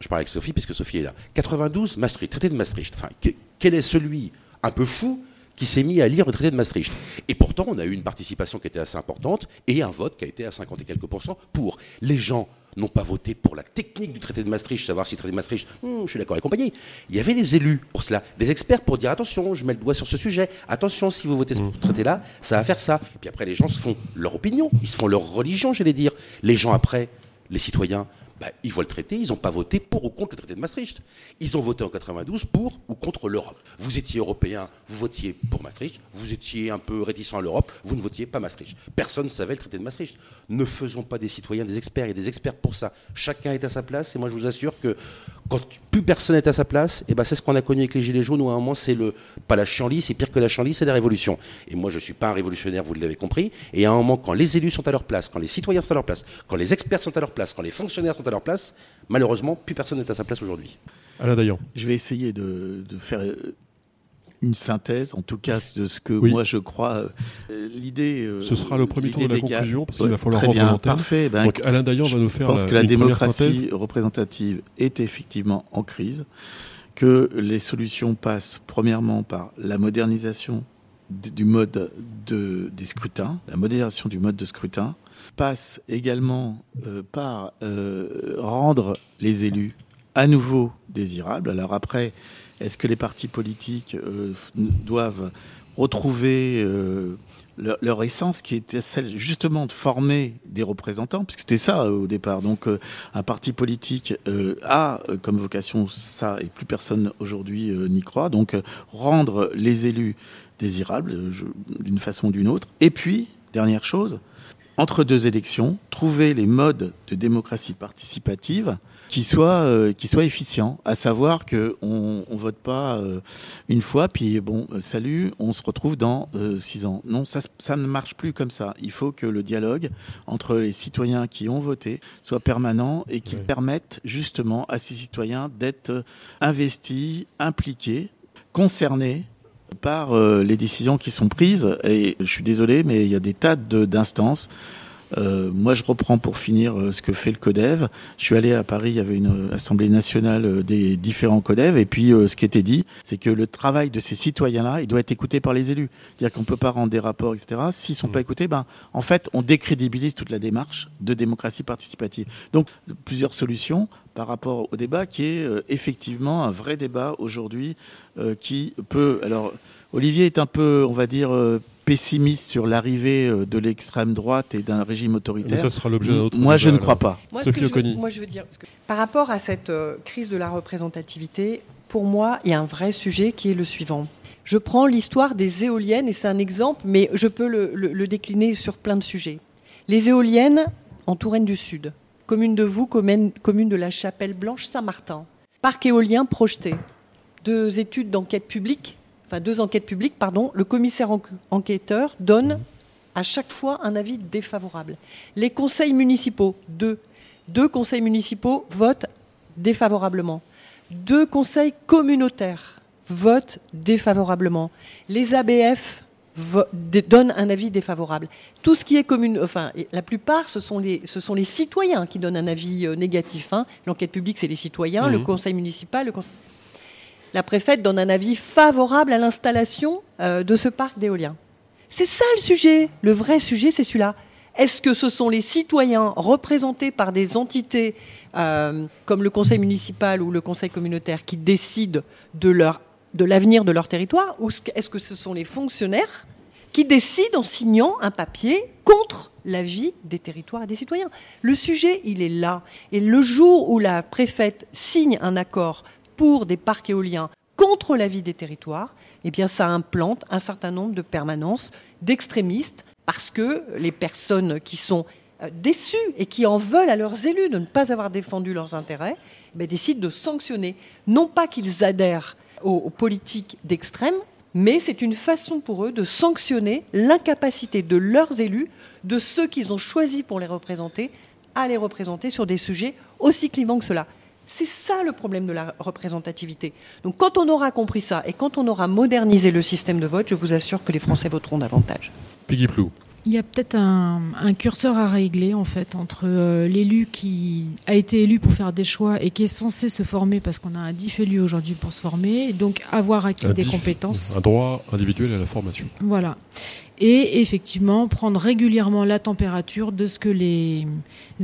Je parle avec Sophie, puisque Sophie est là. 92, Maastricht, traité de Maastricht. Enfin, que- quel est celui un peu fou qui s'est mis à lire le traité de Maastricht Et pourtant, on a eu une participation qui était assez importante et un vote qui a été à 50 et quelques pourcents pour. Les gens n'ont pas voté pour la technique du traité de Maastricht, savoir si le traité de Maastricht, hmm, je suis d'accord et compagnie. Il y avait des élus pour cela, des experts pour dire attention, je mets le doigt sur ce sujet, attention, si vous votez ce traité-là, ça va faire ça. Puis après, les gens se font leur opinion, ils se font leur religion, j'allais dire. Les gens après, les citoyens, bah, ils voient le traité, ils n'ont pas voté pour ou contre le traité de Maastricht. Ils ont voté en 92 pour ou contre l'Europe. Vous étiez européen, vous votiez pour Maastricht, vous étiez un peu réticent à l'Europe, vous ne votiez pas Maastricht. Personne ne savait le traité de Maastricht. Ne faisons pas des citoyens des experts, a des experts pour ça. Chacun est à sa place et moi je vous assure que quand plus personne n'est à sa place, et ben c'est ce qu'on a connu avec les Gilets jaunes où à un moment c'est le, pas la chienlit, c'est pire que la chienlit, c'est la révolution. Et moi je suis pas un révolutionnaire, vous l'avez compris, et à un moment quand les élus sont à leur place, quand les citoyens sont à leur place, quand les experts sont à leur place, quand les fonctionnaires sont à leur place, malheureusement plus personne n'est à sa place aujourd'hui.
Alain Dayan.
Je vais essayer de, de faire euh, une synthèse, en tout cas de ce que
Oui.
moi je crois. Euh, L'idée. euh,
Ce sera le premier tour de la conclusion, parce qu'il
Ouais,
va falloir
Très bien, parfait. Ben,
Donc Alain Dayan va nous
je
faire
pense
la,
que la démocratie représentative est effectivement en crise, que les solutions passent premièrement par la modernisation du mode de, des scrutins, la modération du mode de scrutin, passe également euh, par euh, rendre les élus à nouveau désirables. Alors après, est-ce que les partis politiques euh, doivent retrouver euh, leur, essence qui était celle justement de former des représentants, puisque c'était ça euh, au départ. Donc un parti politique a comme vocation ça, et plus personne aujourd'hui n'y croit. Donc rendre les élus désirables d'une façon ou d'une autre. Et puis, dernière chose, entre deux élections, trouver les modes de démocratie participative qui soient euh, qui soient efficients, à savoir que on, on vote pas euh, une fois puis bon euh, salut, on se retrouve dans euh, six ans. Non, ça ça ne marche plus comme ça. Il faut que le dialogue entre les citoyens qui ont voté soit permanent et qui
Oui.
permette justement à ces citoyens d'être euh, investis, impliqués, concernés par euh, les décisions qui sont prises. Et je suis désolé, mais il y a des tas de- d'instances Euh, moi, je reprends pour finir euh, ce que fait le CODEV. Je suis allé à Paris, il y avait une assemblée nationale euh, des différents CODEV, et puis ce qui était dit, c'est que le travail de ces citoyens-là, il doit être écouté par les élus. C'est-à-dire qu'on peut pas rendre des rapports, etc. S'ils sont pas mmh. écoutés, ben, en fait, on décrédibilise toute la démarche de démocratie participative. Donc, plusieurs solutions par rapport au débat qui est effectivement un vrai débat aujourd'hui qui peut. Alors, Olivier est un peu, on va dire pessimiste sur l'arrivée euh, de l'extrême droite et d'un régime autoritaire.
ça sera l'objet d'un autre
Moi, je ne crois pas.
Moi, je veux, moi, je veux dire, par rapport à cette euh, crise de la représentativité, pour moi, il y a un vrai sujet qui est le suivant. Je prends l'histoire des éoliennes et c'est un exemple, mais je peux le, le, décliner sur plein de sujets. Les éoliennes en Touraine du Sud, commune de Vous, commune, commune de la Chapelle Blanche, Saint-Martin, parc éolien projeté, deux études d'enquête publique enfin deux enquêtes publiques, pardon, le commissaire enquêteur donne à chaque fois un avis défavorable. Les conseils municipaux, deux, deux conseils municipaux votent défavorablement. Deux conseils communautaires votent défavorablement. Les ABF donnent un avis défavorable. Tout ce qui est commune, enfin, la plupart, ce sont les, ce sont les citoyens qui donnent un avis euh, négatif. Hein. L'enquête publique, c'est les citoyens, le mmh. conseil municipal, le conseil la préfète donne un avis favorable à l'installation euh, de ce parc d'éolien. C'est ça le sujet. Le vrai sujet, c'est celui-là. Est-ce que ce sont les citoyens représentés par des entités euh, comme le conseil municipal ou le conseil communautaire qui décident de, de l'avenir de leur territoire ou est-ce que ce sont les fonctionnaires qui décident en signant un papier contre la vie des territoires et des citoyens? Le sujet, il est là. Et le jour où la préfète signe un accord pour des parcs éoliens contre la vie des territoires, eh bien, ça implante un certain nombre de permanences d'extrémistes parce que les personnes qui sont euh, déçues et qui en veulent à leurs élus de ne pas avoir défendu leurs intérêts, eh décident de sanctionner. Non pas qu'ils adhèrent aux, politiques d'extrême, mais c'est une façon pour eux de sanctionner l'incapacité de leurs élus, de ceux qu'ils ont choisis pour les représenter, à les représenter sur des sujets aussi clivants que cela. C'est ça le problème de la représentativité. Donc quand on aura compris ça et quand on aura modernisé le système de vote, je vous assure que les Français voteront davantage.
Piggy Plou.
Il y a peut-être un, curseur à régler en fait entre euh, l'élu qui a été élu pour faire des choix et qui est censé se former parce qu'on a un DIF élu aujourd'hui pour se former, et donc avoir acquis des compétences.
Un droit individuel à la formation.
Voilà et effectivement prendre régulièrement la température de ce que les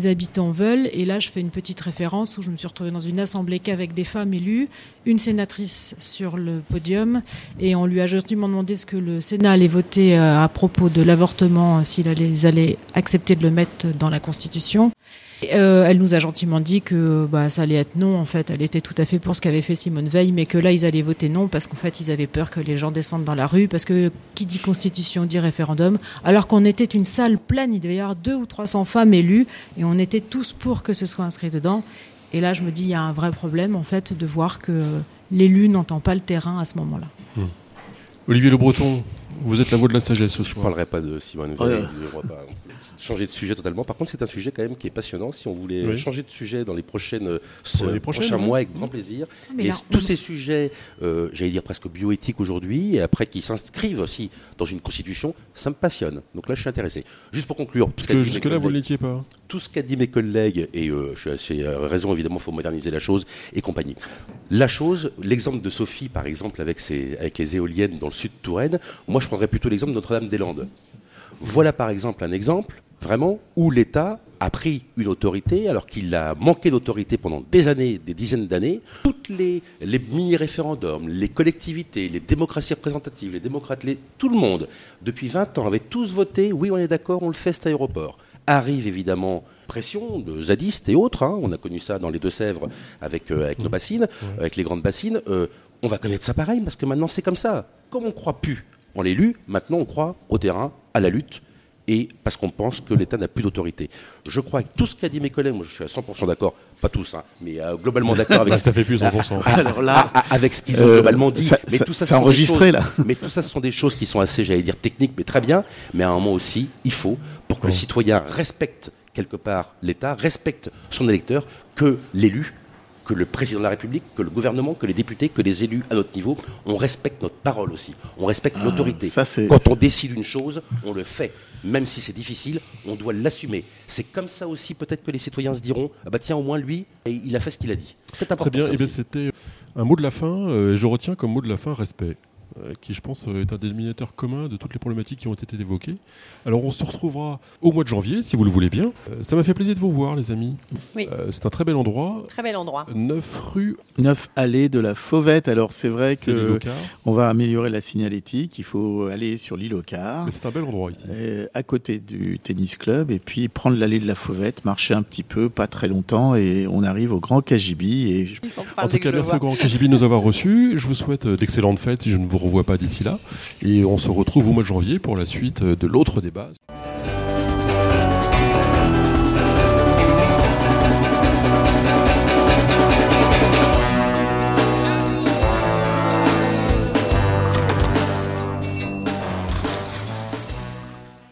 habitants veulent. Et là, je fais une petite référence où je me suis retrouvée dans une assemblée qu'avec des femmes élues, une sénatrice sur le podium, et on lui a gentiment demandé ce que le Sénat allait voter euh, à propos de l'avortement, s'il allait, allait accepter de le mettre dans la Constitution. Euh, elle nous a gentiment dit que bah, ça allait être non, en fait. Elle était tout à fait pour ce qu'avait fait Simone Veil, mais que là, ils allaient voter non parce qu'en fait, ils avaient peur que les gens descendent dans la rue, parce que qui dit constitution dit référendum, alors qu'on était une salle pleine, il devait y avoir deux ou 300 femmes élues, et on était tous pour que ce soit inscrit dedans. Et là, je me dis, il y a un vrai problème, en fait, de voir que l'élu n'entend pas le terrain à ce moment-là.
Hmm. Olivier Le Breton, vous êtes la voix de la sagesse ce soir.
Je ne parlerai pas de Simone Veil changer de sujet totalement. Par contre, c'est un sujet quand même qui est passionnant. Si on voulait changer de sujet dans les prochaines, euh, prochains mois, avec grand plaisir. et tous ces sujets, euh, j'allais dire presque bioéthiques aujourd'hui, et après qui s'inscrivent aussi dans une constitution, ça me passionne. Donc là, je suis intéressé. Juste pour conclure.
Parce que jusque-là, vous ne l'étiez pas.
Tout ce qu'a dit mes collègues, et euh, je suis assez raison, évidemment, il faut moderniser la chose et compagnie. La chose, l'exemple de Sophie, par exemple, avec, ses, avec les éoliennes dans le sud de Touraine, moi, je prendrais plutôt l'exemple de Notre-Dame-des-Landes. Voilà par exemple un exemple vraiment où l'État a pris une autorité alors qu'il a manqué d'autorité pendant des années, des dizaines d'années. Toutes les, mini-référendums, les collectivités, les démocraties représentatives, les démocrates, tout le monde, depuis 20 ans, avait tous voté, oui on est d'accord, on le fait cet aéroport. Arrive évidemment pression de zadistes et autres, hein. on a connu ça dans les Deux-Sèvres avec, euh, avec nos bassines, avec les grandes bassines. Euh, on va connaître ça pareil parce que maintenant c'est comme ça. Comme on ne croit plus en l'élu, maintenant on croit au terrain, à la lutte, et parce qu'on pense que l'État n'a plus d'autorité. Je crois que tout ce qu'a dit mes collègues, moi je suis à 100% d'accord, pas tous, hein, mais euh, globalement d'accord avec.
ça fait plus 100%.
Alors là, avec ce qu'ils ont euh, globalement dit.
mais tout ça, c'est enregistré là.
Mais tout ça, ce sont des choses qui sont assez, j'allais dire, techniques, mais très bien. Mais à un moment aussi, il faut, pour que le citoyen respecte quelque part l'État, respecte son électeur, que l'élu que le président de la République, que le gouvernement, que les députés, que les élus à notre niveau, on respecte notre parole aussi. On respecte
Ah,
l'autorité. Quand on décide une chose, on le fait. Même si c'est difficile, on doit l'assumer. C'est comme ça aussi peut-être que les citoyens se diront ah bah tiens au moins lui, il a fait ce qu'il a dit. C'est
Très
important.
bien, eh bien, c'était un mot de la fin, euh, et je retiens comme mot de la fin respect, qui je pense euh, est un dénominateur commun de toutes les problématiques qui ont été évoquées. Alors on se retrouvera au mois de janvier, si vous le voulez bien. Euh, ça m'a fait plaisir de vous voir, les amis.
Oui,
Euh, c'est un très bel endroit,
très bel endroit.
9 rue
9 allées de la Fauvette. Alors c'est vrai que on va améliorer la signalétique. Il faut aller sur l'île au quart,
Mais c'est un bel endroit ici.
euh, à côté du tennis club, et puis prendre l'allée de la Fauvette, marcher un petit peu, pas très longtemps, et on arrive au Grand Kajibi. Et
En tout cas, merci au grand KGB de nous avoir reçus. Je vous souhaite euh, d'excellentes fêtes si je ne vous revois pas d'ici là. Et on se retrouve au mois de janvier pour la suite de l'autre débat.